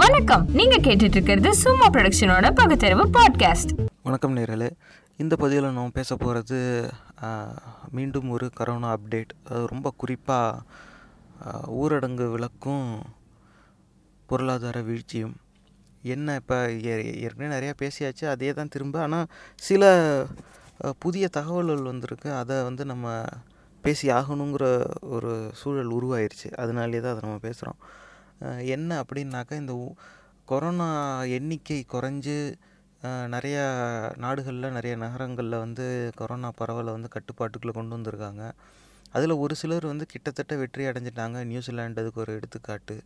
வணக்கம். நீங்க கேட்டுட்டு இருக்கிறது சும்மா ப்ரொடக்ஷனோட பகுத்தறிவு பாட்காஸ்ட் வணக்கம் நேரலே இந்த பதிவில் நம்ம பேச போகிறது மீண்டும் ஒரு கரோனா அப்டேட் அது ரொம்ப குறிப்பாக ஊரடங்கு விளக்கும் பொருளாதார வீழ்ச்சியும். என்ன இப்போ ஏற்கனவே நிறையா பேசியாச்சு அதே தான் திரும்ப. ஆனால் சில புதிய தகவல்கள் வந்திருக்கு. அதை வந்து நம்ம பேசி ஆகணுங்கிற ஒரு சூழல் உருவாயிருச்சு. அதனாலே தான் அதை நம்ம பேசுகிறோம் என்ன அப்படின்னாக்கா இந்த கொரோனா எண்ணிக்கை குறைஞ்சு நிறையா நாடுகளில் நிறைய நகரங்களில் வந்து கொரோனா பரவலை வந்து கட்டுப்பாட்டுக்குள்ளே கொண்டு வந்திருக்காங்க. அதில் ஒரு சிலர் வந்து கிட்டத்தட்ட வெற்றி அடைஞ்சிட்டாங்க. நியூசிலாண்டு அதுக்கு ஒரு எடுத்துக்காட்டு.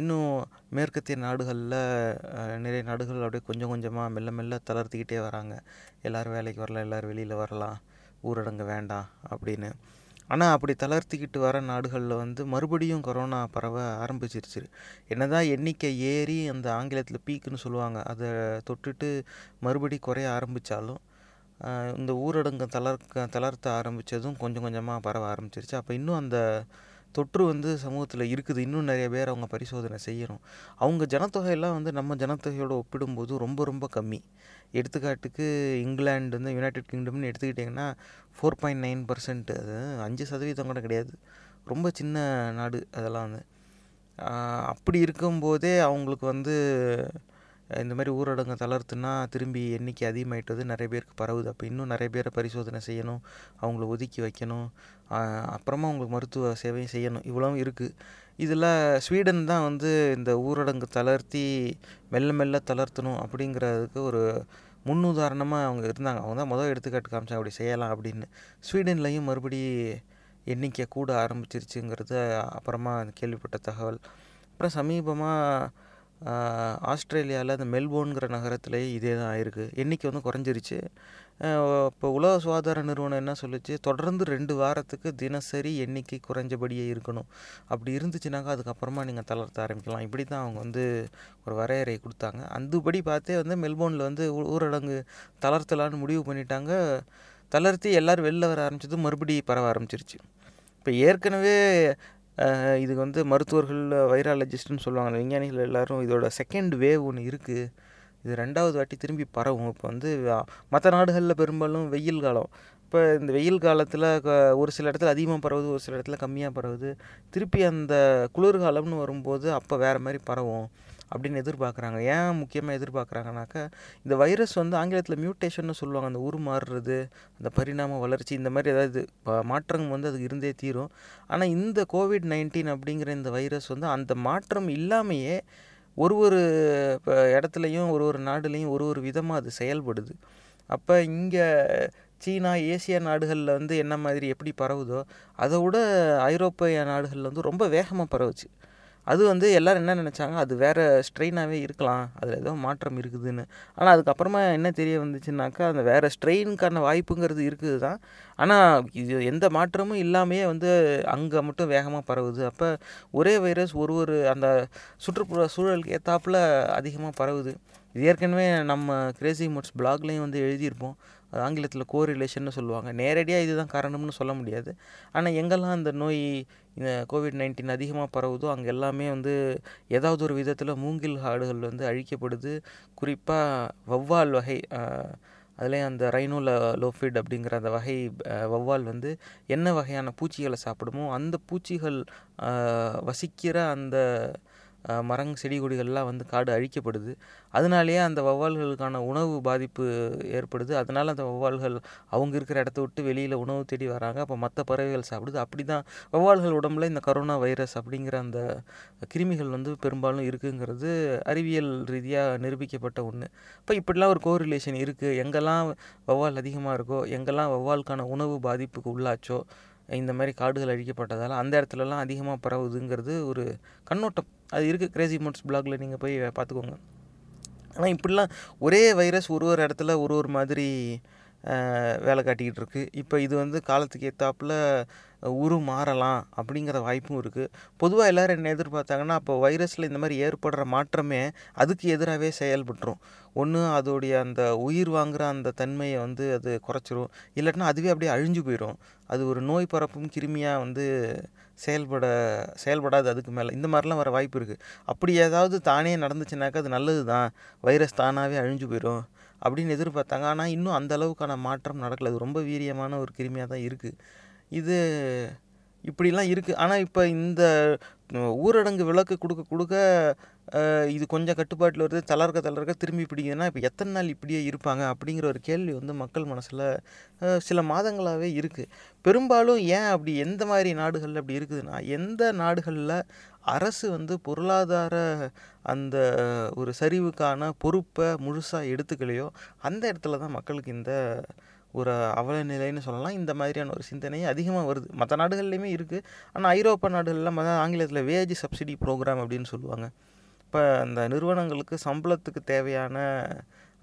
இன்னும் மேற்கத்திய நாடுகளில் நிறைய நாடுகள் அப்படியே கொஞ்சம் கொஞ்சமாக மெல்ல மெல்ல தளர்த்திக்கிட்டே வராங்க. எல்லோரும் வேலைக்கு வரலாம் எல்லோரும் வெளியில் வரலாம். ஊரடங்கு வேண்டாம் அப்படின்னு. ஆனால் அப்படி தளர்த்திக்கிட்டு வர நாடுகளில் வந்து மறுபடியும் கொரோனா பரவ ஆரம்பிச்சிருச்சு. என்னதான் எண்ணிக்கை ஏறி அந்த ஆங்கிலத்தில் பீக்குன்னு சொல்லுவாங்க. அதை தொட்டுட்டு மறுபடி குறைய ஆரம்பித்தாலும் இந்த ஊரடங்கு தளர்க்க தளர்த்த ஆரம்பித்ததும் கொஞ்சம் கொஞ்சமாக பரவ ஆரம்பிச்சிருச்சு. அப்போ இன்னும் அந்த தொற்று வந்து சமூகத்தில் இருக்குது. இன்னும் நிறைய பேர் அவங்க பரிசோதனை செய்யணும். அவங்க ஜனத்தொகையெல்லாம் வந்து நம்ம ஜனத்தொகையோடு ஒப்பிடும்போது ரொம்ப ரொம்ப கம்மி. எடுத்துக்காட்டுக்கு இங்கிலாந்து வந்து யுனைடெட் கிங்டம்னு எடுத்துக்கிட்டிங்கன்னா ஃபோர் பாயிண்ட் நைன் பர்சன்ட் அது. அஞ்சு சதவீதம் கூட கிடையாது. ரொம்ப சின்ன நாடு அதெல்லாம் வந்து. அப்படி இருக்கும்போதே அவங்களுக்கு வந்து இந்த மாதிரி ஊரடங்கு தளர்த்துனா திரும்பி எண்ணிக்கை அதிகமாயிட்டது நிறைய பேருக்கு பரவுது. அப்போ இன்னும் நிறைய பேரை பரிசோதனை செய்யணும் அவங்கள ஒதுக்கி வைக்கணும் அப்புறமா அவங்களுக்கு மருத்துவ சேவையும் செய்யணும். இவ்வளவும் இருக்குது இதில் ஸ்வீடன் தான் வந்து இந்த ஊரடங்கு தளர்த்தி மெல்ல மெல்ல தளர்த்தணும் அப்படிங்கிறதுக்கு ஒரு முன்னுதாரணமாக அவங்க இருந்தாங்க. அவங்க தான் முதல் எடுத்துக்காட்டு காமிச்சாங்க அப்படி செய்யலாம் அப்படின்னு. ஸ்வீடன்லேயும் மறுபடி எண்ணிக்கை கூட ஆரம்பிச்சிருச்சுங்கிறது அப்புறமா கேள்விப்பட்ட தகவல். அப்புறம் சமீபமாக ஆஸ்திரேலியாவில் அந்த மெல்போர்ன்கிற நகரத்துலேயே இதே தான் ஆயிருக்கு. எண்ணிக்கை வந்து குறைஞ்சிருச்சு. இப்போ உலக சுகாதார நிறுவனம் என்ன சொல்லுச்சு? தொடர்ந்து ரெண்டு வாரத்துக்கு தினசரி எண்ணிக்கை குறைஞ்சபடியே இருக்கணும். அப்படி இருந்துச்சுனாக்கா அதுக்கப்புறமா நீங்கள் தளர்த்த ஆரம்பிக்கலாம். இப்படி தான் அவங்க வந்து ஒரு வரையறை கொடுத்தாங்க. அந்தபடி பார்த்தே வந்து மெல்போர்னில் வந்து ஊ- ஊரடங்கு தளர்த்தலான்னு முடிவு பண்ணிட்டாங்க. தளர்த்தி எல்லோரும் வெளில வர ஆரம்பிச்சது மறுபடி பரவ ஆரம்பிச்சிருச்சு. இப்போ ஏற்கனவே இதுக்கு வந்து மருத்துவர்கள் வைராலஜிஸ்ட்டுன்னு சொல்லுவாங்க விஞ்ஞானிகள் எல்லாரும் இதோட செகண்ட் வேவ் ஒன்று இருக்குது இது ரெண்டாவது வாட்டி திரும்பி பரவும். இப்போ வந்து மற்ற நாடுகளில் பெரும்பாலும் வெயில் காலம். இப்போ இந்த வெயில் காலத்தில் ஒரு சில இடத்துல அதிகமாக பரவுது ஒரு சில இடத்துல கம்மியாக பரவுது. திருப்பி அந்த குளிர்காலம்னு வரும்போது அப்போ வேறு மாதிரி பரவும். அப்படின்னு எதிர்பார்க்குறாங்க. ஏன் முக்கியமாக எதிர்பார்க்குறாங்கனாக்கா இந்த வைரஸ் வந்து ஆங்கிலத்தில் மியூட்டேஷன்னு சொல்லுவாங்க. அந்த உருமாறுறது அந்த பரிணாம வளர்ச்சி இந்த மாதிரி ஏதாவது மாற்றம் வந்து அதுக்கு இருந்தே தீரும். ஆனால் இந்த கோவிட் நைன்டீன் அப்படிங்கிற இந்த வைரஸ் வந்து அந்த மாற்றம் இல்லாமையே ஒரு ஒரு இடத்துலையும் ஒரு ஒரு நாடுலேயும் ஒரு ஒரு விதமாக அது செயல்படுது. அப்போ இங்கே சீனா ஏசியா நாடுகளில் வந்து என்ன மாதிரி எப்படி பரவுதோ அதை விட ஐரோப்பிய நாடுகளில் வந்து ரொம்ப வேகமாக பரவுச்சு. அது வந்து எல்லோரும் என்ன நினச்சாங்க? அது வேறு ஸ்ட்ரெயினாகவே இருக்கலாம். அதில் ஏதோ மாற்றம் இருக்குதுன்னு. ஆனால் அதுக்கப்புறமா என்ன தெரிய வந்துச்சுனாக்கா அந்த வேறு ஸ்ட்ரெயினுக்கான வாய்ப்புங்கிறது இருக்குது தான் ஆனால் இது எந்த மாற்றமும் இல்லாமையே வந்து அங்கே மட்டும் வேகமாக பரவுது. அப்போ ஒரே வைரஸ் ஒரு ஒரு அந்த சுற்றுப்புற சூழலுக்கு ஏற்றாப்புல அதிகமாக பரவுது. இது ஏற்கனவே நம்ம கிரேசி மோட்ஸ் பிளாக்லேயும் வந்து எழுதியிருப்போம். அது ஆங்கிலத்தில் கோரிலேஷன்னு சொல்லுவாங்க. நேரடியாக இதுதான் காரணம்னு சொல்ல முடியாது. ஆனால் எங்கெல்லாம் அந்த நோய் இந்த கோவிட் நைன்டீன் அதிகமாக பரவுதோ அங்கே எல்லாமே வந்து ஏதாவது ஒரு விதத்தில் மூங்கில் காடுகள் வந்து அழிக்கப்படுது. குறிப்பாக வௌவால் வகை அதுலேயும் அந்த ரைனோல லோஃபிட் அப்படிங்கிற அந்த வகை வவ்வால் வௌவால் வந்து என்ன வகையான பூச்சிகளை சாப்பிடுமோ அந்த பூச்சிகள் வசிக்கிற அந்த மரம் செடி கொடிகள்லாம் வந்து காடு அழிக்கப்படுது. அதனாலேயே அந்த வௌவால்களுக்கான உணவு பாதிப்பு ஏற்படுது. அதனால் அந்த வௌவால்கள் அவங்க இருக்கிற இடத்த விட்டு வெளியில் உணவு தேடி வராங்க. அப்போ மற்ற பறவைகள் சாப்பிடுது. அப்படி தான் வௌவால்கள் உடம்புல இந்த கரோனா வைரஸ் அப்படிங்கிற அந்த கிருமிகள் வந்து பெரும்பாலும் இருக்குங்கிறது அறிவியல் ரீதியாக நிரூபிக்கப்பட்ட ஒன்று இப்போ இப்படிலாம் ஒரு கோரிலேஷன் இருக்குது எங்கெல்லாம் வௌவால் அதிகமாக இருக்கோ எங்கெல்லாம் வௌவாலுக்கான உணவு பாதிப்புக்கு உள்ளாச்சோ இந்த மாதிரி காடுகள் அழிக்கப்பட்டதால் அந்த இடத்துலலாம் அதிகமாக பரவுதுங்கிறது ஒரு கண்ணோட்டம். அது இருக்குது கிரேசி மோட்ஸ் பிளாகில் நீங்கள் போய் பார்த்துக்கோங்க. ஆனால் இப்படிலாம் ஒரே வைரஸ் ஒரு ஒரு இடத்துல ஒரு ஒரு மாதிரி வேலை காட்டிக்கிட்டு இருக்குது இப்போ இது வந்து காலத்துக்கு ஏற்றாப்புல உரு மாறலாம் அப்படிங்கிற வாய்ப்பும் இருக்குது பொதுவாக எல்லோரும் என்ன எதிர்பார்த்தாங்கன்னா அப்போ வைரஸில் இந்த மாதிரி ஏற்படுற மாற்றமே அதுக்கு எதிராகவே செயல்பட்டுரும். ஒன்று அதோடைய அந்த உயிர் வாங்குகிற அந்த தன்மையை வந்து அது குறைச்சிரும். இல்லாட்டினா அதுவே அப்படியே அழிஞ்சு போயிடும் அது ஒரு நோய் பரப்பும் கிருமியாக வந்து செயல்பட செயல்படாது அதுக்கு மேலே. இந்த மாதிரிலாம் வர வாய்ப்பு இருக்குது அப்படி ஏதாவது தானே நடந்துச்சுனாக்கா அது நல்லது தான் வைரஸ் தானாகவே அழிஞ்சு போயிடும் அப்படின்னு எதிர்பார்த்தாங்க. ஆனால் இன்னும் அந்த அளவுக்கான மாற்றம் நடக்கல. அது ரொம்ப வீரியமான ஒரு கிருமியாக தான் இருக்குது இது இப்படிலாம் இருக்குது ஆனால் இப்போ இந்த ஊரடங்கு விளக்கு கொடுக்க கொடுக்க இது கொஞ்சம் கட்டுப்பாட்டில் வருது. தளர்க்க தளர்க்க திரும்பி பிடிக்குதுன்னா இப்போ எத்தனை நாள் இப்படியே இருப்பாங்க அப்படிங்கிற ஒரு கேள்வி வந்து மக்கள் மனசில் சில மாதங்களாகவே இருக்குது பெரும்பாலும் ஏன் அப்படி எந்த மாதிரி நாடுகளில் அப்படி இருக்குதுன்னா எந்த நாடுகளில் அரசு வந்து பொருளாதார அந்த ஒரு சரிவுக்கான பொறுப்பை முழுசாக எடுத்துக்கலையோ அந்த இடத்துல தான் மக்களுக்கு இந்த ஒரு அவல நிலைன்னு சொல்லலாம். இந்த மாதிரியான ஒரு சிந்தனை அதிகமாக வருது. மற்ற நாடுகள்லையுமே இருக்குது ஆனால் ஐரோப்பா நாடுகள்லாம் பார்த்தா ஆங்கிலத்தில் வேஜ் சப்சிடி ப்ரோக்ராம் அப்படின்னு சொல்லுவாங்க. இப்போ அந்த நிறுவனங்களுக்கு சம்பளத்துக்கு தேவையான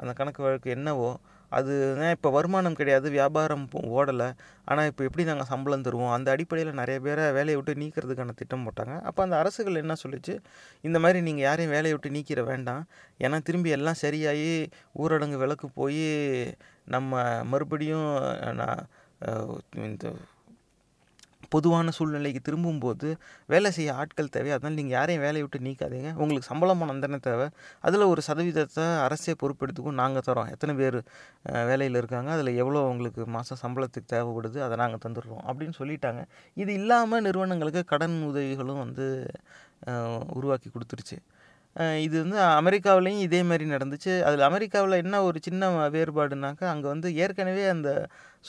அந்த கணக்கு வழக்கு என்னவோ அது இப்போ வருமானம் கிடையாது வியாபாரம் ஓடலை. ஆனால் இப்போ எப்படி நாங்கள் சம்பளம் தருவோம்? அந்த அடிப்படையில் நிறைய பேரை வேலையை விட்டு நீக்கிறதுக்கான திட்டம் போட்டாங்க. அப்போ அந்த அரசுகள் என்ன சொல்லிச்சு? இந்த மாதிரி நீங்கள் யாரையும் வேலையை விட்டு நீக்கிற வேண்டாம். ஏன்னா திரும்பி எல்லாம் சரியாகி ஊரடங்கு விலக்கு போய் நம்ம மறுபடியும் நான் இந்த பொதுவான சூழ்நிலைக்கு திரும்பும்போது வேலை செய்ய ஆட்கள் தேவை. அதனால் நீங்கள் யாரையும் வேலையை விட்டு நீக்காதீங்க. உங்களுக்கு சம்பளம் பணம் தேவை. அதில் ஒரு சதவீதத்தை அரசே பொறுப்பெடுத்துக்கும் நாங்கள் தரோம் எத்தனை பேர் வேலையில் இருக்காங்க அதில் எவ்வளோ உங்களுக்கு மாதம் சம்பளத்துக்கு தேவைப்படுது அதை நாங்கள் தந்துடுறோம் அப்படின்னு சொல்லிட்டாங்க. இது இல்லாமல் நிறுவனங்களுக்கு கடன் உதவிகளும் வந்து உருவாக்கி கொடுத்துருச்சு. இது வந்து அமெரிக்காவிலையும் இதே மாதிரி நடந்துச்சு. அதில் அமெரிக்காவில் என்ன ஒரு சின்ன வேறுபாடுனாக்கா அங்கே வந்து ஏற்கனவே அந்த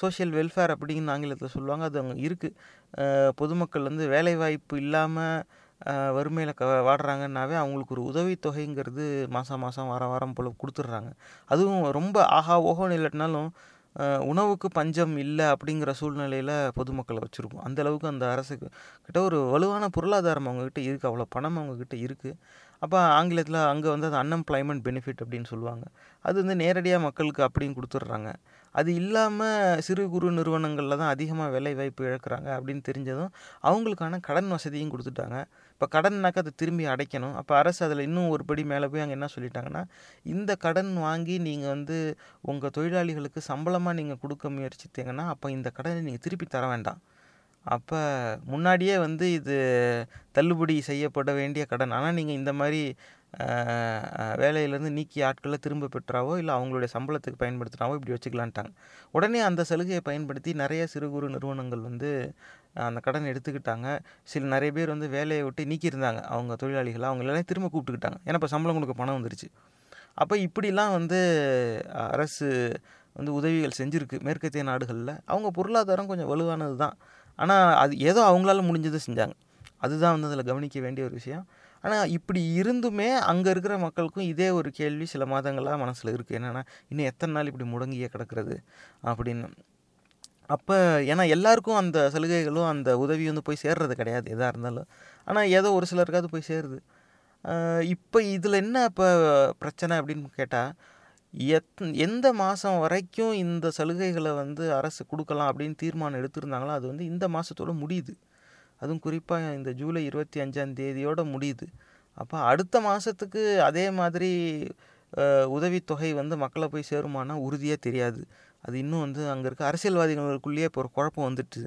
சோஷியல் வெல்ஃபேர் அப்படின்னு ஆங்கிலத்தில் சொல்லுவாங்க அது அங்கே இருக்குது பொதுமக்கள் வந்து வேலைவாய்ப்பு இல்லாமல் வறுமையில் க வாடுறாங்கன்னாவே அவங்களுக்கு ஒரு உதவித்தொகைங்கிறது மாதம் மாதம் வாரம் வாரம் போல் கொடுத்துட்றாங்க. அதுவும் ரொம்ப ஆஹா ஓஹோன்னு இல்லாட்டினாலும் உணவுக்கு பஞ்சம் இல்லை அப்படிங்கிற சூழ்நிலையில் பொதுமக்களை வச்சுருக்கோம். அந்த அளவுக்கு அந்த அரசுக்கு கிட்ட ஒரு வலுவான பொருளாதாரம் அவங்கக்கிட்ட இருக்குது அவ்வளோ பணம் அவங்கக்கிட்ட இருக்குது அப்போ ஆங்கிலத்தில் அங்கே வந்து அது அன்எம்ப்ளாய்மெண்ட் பெனிஃபிட் அப்படின்னு சொல்லுவாங்க. அது வந்து நேரடியாக மக்களுக்கு அப்படின்னு கொடுத்துட்றாங்க. அது இல்லாமல் சிறு குறு நிறுவனங்களில் தான் அதிகமாக வேலை வாய்ப்பு இழக்கிறாங்க அப்படின்னு தெரிஞ்சதும் அவங்களுக்கான கடன் வசதியும் கொடுத்துட்டாங்க. இப்போ கடன்னாக்கா அதை திரும்பி அடைக்கணும். அப்போ அரசு அதில் இன்னும் ஒரு படி மேலே போய் அங்கே என்ன சொல்லிட்டாங்கன்னா இந்த கடன் வாங்கி நீங்கள் வந்து உங்கள் தொழிலாளிகளுக்கு சம்பளமாக நீங்கள் கொடுக்க முயற்சித்தீங்கன்னா அப்போ இந்த கடனை நீங்கள் திருப்பி தர வேண்டாம். அப்போ முன்னாடியே வந்து இது தள்ளுபடி செய்யப்பட வேண்டிய கடன். ஆனால் நீங்கள் இந்த மாதிரி வேலையிலேருந்து நீக்கிய ஆட்களை திரும்ப பெற்றாவோ இல்லை அவங்களுடைய சம்பளத்துக்கு பயன்படுத்தினாவோ இப்படி வச்சுக்கலான்ட்டாங்க. உடனே அந்த சலுகையை பயன்படுத்தி நிறைய சிறு குறு நிறுவனங்கள் வந்து அந்த கடன் எடுத்துக்கிட்டாங்க. சில நிறைய பேர் வந்து வேலையை விட்டு நீக்கியிருந்தாங்க. அவங்க தொழிலாளிகளை அவங்க எல்லாம் திரும்ப கூப்பிட்டுக்கிட்டாங்க. ஏன்னா இப்போ சம்பளம் கொடுக்க பணம் வந்துருச்சு. அப்போ இப்படிலாம் வந்து அரசு வந்து உதவிகள் செஞ்சுருக்கு மேற்கத்திய நாடுகளில். அவங்க பொருளாதாரம் கொஞ்சம் வலுவானது தான் ஆனால் அது ஏதோ அவங்களால முடிஞ்சதை செஞ்சாங்க. அதுதான் வந்து அதில் கவனிக்க வேண்டிய ஒரு விஷயம். ஆனால் இப்படி இருந்துமே அங்கே இருக்கிற மக்களுக்கும் இதே ஒரு கேள்வி சில மாதங்களாக மனசில் இருக்குது என்னென்னா இன்னும் எத்தனை நாள் இப்படி முடங்கியே கிடக்கிறது? அப்படின்னு. அப்போ ஏன்னா எல்லாருக்கும் அந்த சலுகைகளும் அந்த உதவி வந்து போய் சேர்றது கிடையாது எதாக இருந்தாலும். ஆனால் ஏதோ ஒரு சிலருக்காவது போய் சேருது. இப்போ இதில் என்ன இப்போ பிரச்சனை அப்படின்னு கேட்டால் எத் எந்த மாதம் வரைக்கும் இந்த சலுகைகளை வந்து அரசு கொடுக்கலாம் அப்படின்னு தீர்மானம் எடுத்திருந்தாங்களோ அது வந்து இந்த மாதத்தோட முடியுது. அதுவும் குறிப்பாக இந்த ஜூலை இருபத்தி அஞ்சாம் தேதியோடு முடியுது. அப்போ அடுத்த மாதத்துக்கு அதே மாதிரி உதவித்தொகை வந்து மக்களை போய் சேருமானா உறுதியாக தெரியாது. அது இன்னும் வந்து அங்கே இருக்க அரசியல்வாதிகளுக்குள்ளேயே இப்போ ஒரு குழப்பம் வந்துட்டு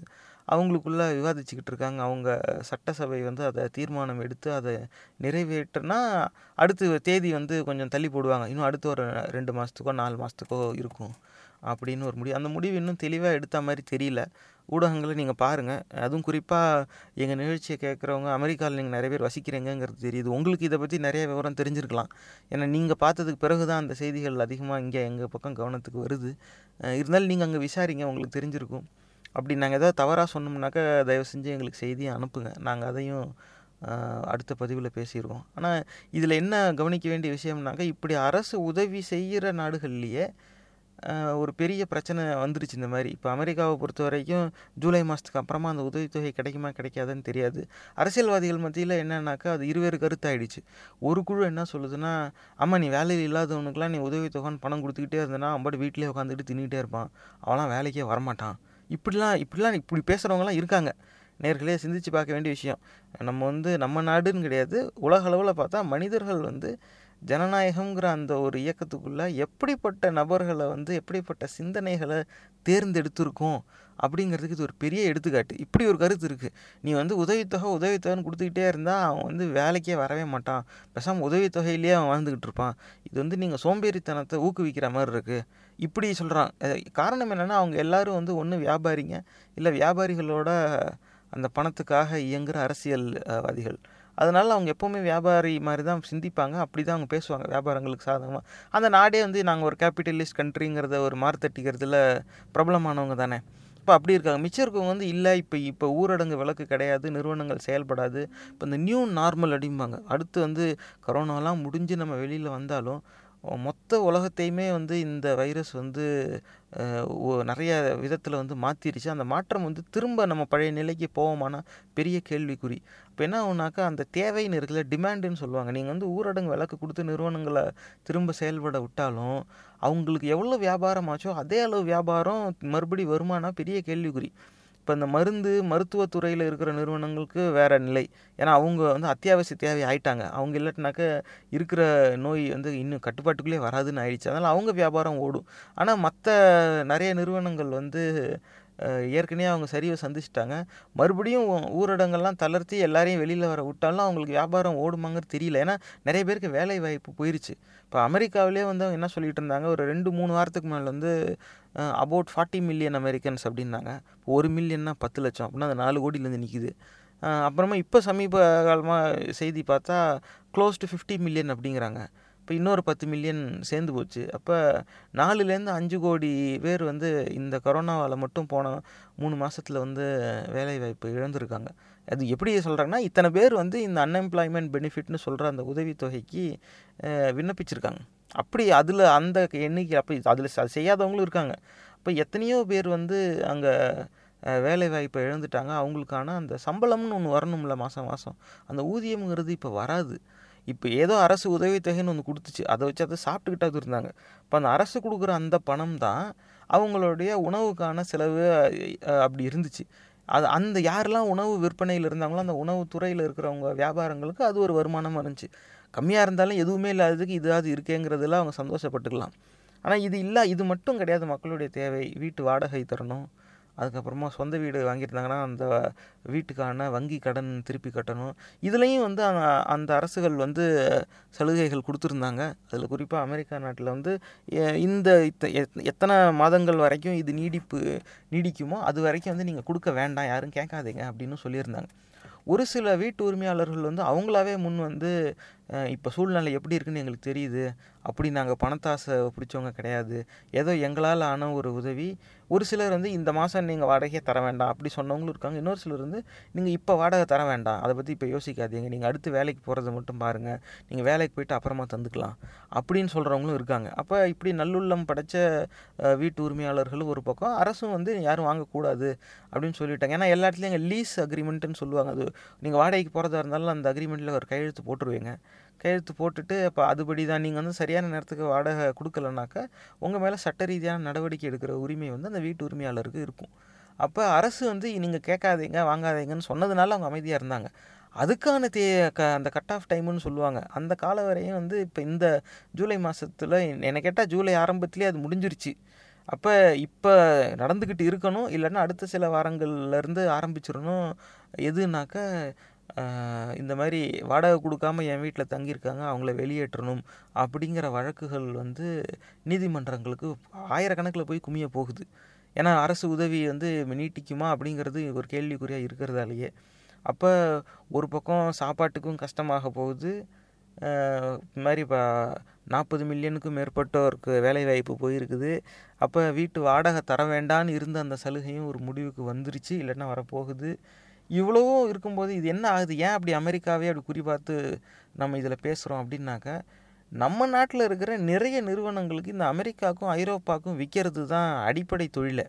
அவங்களுக்குள்ள விவாதிச்சுக்கிட்டு இருக்காங்க. அவங்க சட்டசபை வந்து அதை தீர்மானம் எடுத்து அதை நிறைவேற்றினா அடுத்து தேதி வந்து கொஞ்சம் தள்ளி போடுவாங்க. இன்னும் அடுத்து ஒரு ரெண்டு மாதத்துக்கோ நாலு மாதத்துக்கோ இருக்கும் அப்படின்னு ஒரு முடிவு. அந்த முடிவு இன்னும் தெளிவாக எடுத்த மாதிரி தெரியல. ஊடகங்களை நீங்கள் பாருங்கள் அதுவும் குறிப்பாக எங்கள் நிகழ்ச்சியை கேட்குறவங்க அமெரிக்காவில் நீங்கள் நிறைய பேர் வசிக்கிறீங்கங்கிறது தெரியுது. உங்களுக்கு இதை பற்றி நிறைய விவரம் தெரிஞ்சிருக்கலாம். ஏன்னா நீங்கள் பார்த்ததுக்கு பிறகு தான் அந்த செய்திகள் அதிகமாக இங்கே எங்கள் பக்கம் கவனத்துக்கு வருது. இருந்தாலும் நீங்கள் அங்கே விசாரிங்க. உங்களுக்கு தெரிஞ்சிருக்கும். அப்படி நாங்கள் ஏதாவது தவறாக சொன்னோம்னாக்கா தயவு செஞ்சு எங்களுக்கு செய்தியை அனுப்புங்க. நாங்கள் அதையும் அடுத்த பதிவில் பேசிடுவோம் ஆனால் இதில் என்ன கவனிக்க வேண்டிய விஷயம்னாக்கா இப்படி அரசு உதவி செய்கிற நாடுகள்லேயே ஒரு பெரிய பிரச்சனை வந்துருச்சு இந்த மாதிரி. இப்போ அமெரிக்காவை பொறுத்த வரைக்கும் ஜூலை மாதத்துக்கு அப்புறமா அந்த உதவித்தொகை கிடைக்குமா கிடைக்காதுன்னு தெரியாது. அரசியல்வாதிகள் மத்தியில் என்னன்னாக்கா அது இருவேறு கருத்தாயிடுச்சு. ஒரு குழு என்ன சொல்லுதுன்னா ஆமாம் நீ வேலையில் இல்லாதவனுக்குலாம் நீ உதவித்தொகைன்னு பணம் கொடுத்துக்கிட்டே இருந்தனா அவன் வீட்டிலே உட்காந்துட்டு தின்னுட்டே இருப்பான். அவன்லாம் வேலைக்கே வரமாட்டான். இப்படிலாம் இப்படிலாம் இப்படி பேசுகிறவங்களாம் இருக்காங்க. நேர்களே சிந்திச்சு பார்க்க வேண்டிய விஷயம். நம்ம வந்து நம்ம நாடுன்னு கிடையாது. உலக அளவில் பார்த்தா மனிதர்கள் வந்து ஜனநாயகம்ங்கிற அந்த ஒரு இயக்கத்துக்குள்ளே எப்படிப்பட்ட நபர்களை வந்து எப்படிப்பட்ட சிந்தனைகளை தேர்ந்தெடுத்திருக்கோம்? அப்படிங்கிறதுக்கு இது ஒரு பெரிய எடுத்துக்காட்டு. இப்படி ஒரு கருத்து இருக்குது நீ வந்து உதவித்தொகை உதவித்தொகைன்னு கொடுத்துக்கிட்டே இருந்தால் அவன் வந்து வேலைக்கே வரவே மாட்டான். பேசாமல் உதவித்தொகையிலேயே அவன் வாழ்ந்துக்கிட்டு இருப்பான். இது வந்து நீங்கள் சோம்பேறித்தனத்தை ஊக்குவிக்கிற மாதிரி இருக்குது இப்படி சொல்கிறான் காரணம் என்னென்னா அவங்க எல்லாரும் வந்து ஒன்று வியாபாரிங்க. இல்லை வியாபாரிகளோட அந்த பணத்துக்காக இயங்குகிற அரசியல்வாதிகள். அதனால் அவங்க எப்போவுமே வியாபாரி மாதிரி தான் சிந்திப்பாங்க. அப்படி தான் அவங்க பேசுவாங்க. வியாபாரங்களுக்கு சாதகமாக அந்த நாடே வந்து நாங்கள் ஒரு கேபிட்டலிஸ்ட் கண்ட்ரிங்கிறத ஒரு மார்த்தட்டிக்கிறதுல பிரபலமானவங்க தானே. இப்போ அப்படி இருக்காங்க. மிச்சம் இருக்கவங்க வந்து இல்லை இப்போ இப்போ ஊரடங்கு விளக்கு கிடையாது நிறுவனங்கள் செயல்படாது. இப்போ இந்த நியூ நார்மல் அப்படிம்பாங்க. அடுத்து வந்து கொரோனாலாம் முடிஞ்சு நம்ம வெளியில் வந்தாலும் மொத்த உலகத்தையுமே வந்து இந்த வைரஸ் வந்து நிறைய விதத்தில் வந்து மாற்றிருச்சு அந்த மாற்றம் வந்து திரும்ப நம்ம பழைய நிலைக்கு போவோமானா பெரிய கேள்விக்குறி. இப்போ என்ன ஆகுனாக்கா அந்த தேவைன்னு இருக்குல்ல டிமாண்டுன்னு சொல்லுவாங்க. நீங்கள் வந்து ஊரடங்கு விலக்கு கொடுத்து நிறுவனங்களை திரும்ப செயல்பட விட்டாலும் அவங்களுக்கு எவ்வளோ வியாபாரம் ஆச்சோ அதே அளவு வியாபாரம் மறுபடி வருமானா பெரிய கேள்விக்குறி. இப்போ இந்த மருந்து மருத்துவத்துறையில் இருக்கிற நிறுவனங்களுக்கு வேறு நிலை. ஏன்னா அவங்க வந்து அத்தியாவசிய தேவை ஆயிட்டாங்க. அவங்க இல்லாட்டினாக்க இருக்கிற நோய் வந்து இன்னும் கட்டுப்பாட்டுக்குள்ளே வராதுன்னு ஆயிடுச்சு. அதனால் அவங்க வியாபாரம் ஓடும். ஆனால் மற்ற நிறைய நிறுவனங்கள் வந்து ஏற்கனவே அவங்க சரிவை சந்திச்சிட்டாங்க. மறுபடியும் ஊரடங்கெல்லாம் தளர்த்தி எல்லாரையும் வெளியில் வர விட்டாலும் அவங்களுக்கு வியாபாரம் ஓடுமாங்கிறது தெரியல. ஏன்னா நிறைய பேருக்கு வேலை வாய்ப்பு போயிருச்சு. இப்போ அமெரிக்காவிலே வந்து அவங்க என்ன சொல்லிகிட்டு இருந்தாங்க? ஒரு ரெண்டு மூணு வாரத்துக்கு மேலே வந்து அபவுட் ஃபார்ட்டி மில்லியன் அமெரிக்கன்ஸ் அப்படின்னாங்க. ஒரு மில்லியன்னா பத்து லட்சம் அப்படின்னா அந்த நாலு கோடியிலேருந்து நிற்கிது அப்புறமா இப்போ சமீப காலமாக செய்தி பார்த்தா க்ளோஸ் டு ஃபிஃப்டி மில்லியன் அப்படிங்கிறாங்க. இப்போ இன்னொரு பத்து மில்லியன் சேர்ந்து போச்சு. அப்போ நாலுலேருந்து அஞ்சு கோடி பேர் வந்து இந்த கொரோனாவால் மட்டும் போன மூணு மாதத்தில் வந்து வேலைவாய்ப்பு இழந்திருக்காங்க. அது எப்படி சொல்கிறாங்கன்னா இத்தனை பேர் வந்து இந்த அன்எம்ப்ளாய்மெண்ட் பெனிஃபிட்னு சொல்கிற அந்த உதவித்தொகைக்கு விண்ணப்பிச்சிருக்காங்க. அப்படி அதில் அந்த எண்ணிக்கை அப்போ அதில் செய்யாதவங்களும் இருக்காங்க. இப்போ எத்தனையோ பேர் வந்து அங்கே வேலை வாய்ப்பை இழந்துட்டாங்க. அவங்களுக்கான அந்த சம்பளம்னு ஒன்று வரணும்ல மாதம் மாதம் அந்த ஊதியம்ங்கிறது இப்போ வராது. இப்போ ஏதோ அரசு உதவித்தொகைன்னு ஒன்று கொடுத்துச்சு. அதை வச்சு அதை சாப்பிட்டுக்கிட்டாது இருந்தாங்க. இப்போ அந்த அரசு கொடுக்குற அந்த பணம் தான் அவங்களுடைய உணவுக்கான செலவு அப்படி இருந்துச்சு. அது அந்த யாரெல்லாம் உணவு விற்பனையில் இருந்தாங்களோ அந்த உணவு துறையில் இருக்கிறவங்க வியாபாரங்களுக்கு அது ஒரு வருமானமாக இருந்துச்சு. கம்மியாக இருந்தாலும் எதுவுமே இல்லாததுக்கு இதாவது இருக்கேங்கிறதுல அவங்க சந்தோஷப்பட்டுக்கலாம். ஆனால் இது இல்லை இது மட்டும் கிடையாது. மக்களுடைய தேவை வீட்டு வாடகை தரணும் அதுக்கப்புறமா சொந்த வீடு வாங்கியிருந்தாங்கன்னா அந்த வீட்டுக்கான வங்கி கடன் திருப்பி கட்டணும். இதுலேயும் வந்து அந்த அரசுகள் வந்து சலுகைகள் கொடுத்துருந்தாங்க. அதில் குறிப்பாக அமெரிக்கா நாட்டில் வந்து இந்த எத்தனை மாதங்கள் வரைக்கும் இது நீடிப்பு நீடிக்குமோ அது வரைக்கும் வந்து நீங்கள் கொடுக்க வேண்டாம் யாரும் கேட்காதீங்க அப்படின்னு சொல்லியிருந்தாங்க. ஒரு சில வீட்டு உரிமையாளர்கள் வந்து அவங்களாவே முன் வந்து இப்போ சூழ்நிலை எப்படி இருக்குன்னு எங்களுக்கு தெரியுது. அப்படி நாங்கள் பணத்தாசை பிடிச்சவங்க கிடையாது. ஏதோ எங்களால் ஆன ஒரு உதவி. ஒரு சிலர் வந்து இந்த மாதம் நீங்கள் வாடகையே தர வேண்டாம். அப்படி சொன்னவங்களும் இருக்காங்க. இன்னொரு சிலர் வந்து நீங்கள் இப்போ வாடகை தர வேண்டாம். அதை பற்றி இப்போ யோசிக்காதீங்க. நீங்கள் அடுத்து வேலைக்கு போகிறத மட்டும் பாருங்கள் நீங்கள் வேலைக்கு போயிட்டு அப்புறமா தந்துக்கலாம். அப்படின்னு சொல்கிறவங்களும் இருக்காங்க. அப்போ இப்படி நல்லுள்ளம் படைச்ச வீட்டு உரிமையாளர்களும் ஒரு பக்கம் அரசும் வந்து யாரும் வாங்கக்கூடாது. அப்படின்னு சொல்லிட்டாங்க. ஏன்னா எல்லா இடத்துலையும் லீஸ் அக்ரிமெண்ட்டுன்னு சொல்லுவாங்க. அது நீங்கள் வாடகைக்கு போகிறதா இருந்தாலும் அந்த அக்ரிமெண்ட்டில் ஒரு கையெழுத்து போட்டுருவீங்க. கையெழுத்து போட்டுட்டு இப்போ அதுபடி தான் நீங்கள் வந்து சரியான நேரத்துக்கு வாடகை கொடுக்கலனாக்கா உங்கள் மேலே சட்ட ரீதியான நடவடிக்கை எடுக்கிற உரிமை வந்து அந்த வீட்டு உரிமையாளருக்கு இருக்கும். அப்போ அரசு வந்து நீங்கள் கேட்காதீங்க வாங்காதீங்கன்னு சொன்னதுனால அவங்க அமைதியாக இருந்தாங்க. அதுக்கான தே க அந்த கட் ஆஃப் டைமுன்னு சொல்லுவாங்க. அந்த கால வரையும் வந்து இப்போ இந்த ஜூலை மாதத்தில் என்னை கேட்டால் ஜூலை ஆரம்பத்துலேயே அது முடிஞ்சிருச்சு. அப்போ இப்போ நடந்துக்கிட்டு இருக்கணும். இல்லைன்னா அடுத்த சில வாரங்கள்லேருந்து ஆரம்பிச்சிடணும். எதுனாக்கா இந்த மாதிரி வாடகை கொடுக்காம என் வீட்டில் தங்கியிருக்காங்க அவங்கள வெளியேற்றணும் அப்படிங்கிற வழக்குகள் வந்து நீதிமன்றங்களுக்கு ஆயிரக்கணக்கில் போய் குமிய போகுது. ஏன்னா அரசு உதவி வந்து நீட்டிக்குமா அப்படிங்கிறது ஒரு கேள்விக்குறியாக இருக்கிறதாலேயே. அப்போ ஒரு பக்கம் சாப்பாட்டுக்கும் கஷ்டமாக போகுது. இது மாதிரி இப்போ நாற்பது மில்லியனுக்கும் மேற்பட்டோருக்கு வேலைவாய்ப்பு போயிருக்குது. அப்போ வீட்டு வாடகை தர வேண்டான்னு இருந்த அந்த சலுகையும் ஒரு முடிவுக்கு வந்துருச்சு இல்லைன்னா வரப்போகுது. இவ்வளவும் இருக்கும்போது இது என்ன ஆகுது? ஏன் அப்படி அமெரிக்காவே அப்படி குறிப்பார்த்து நம்ம இதில் பேசுகிறோம் அப்படின்னாக்கா நம்ம நாட்டில் இருக்கிற நிறைய நிறுவனங்களுக்கு இந்த அமெரிக்காவுக்கும் ஐரோப்பாவுக்கும் விற்கிறது தான் அடிப்படை தொழிலை.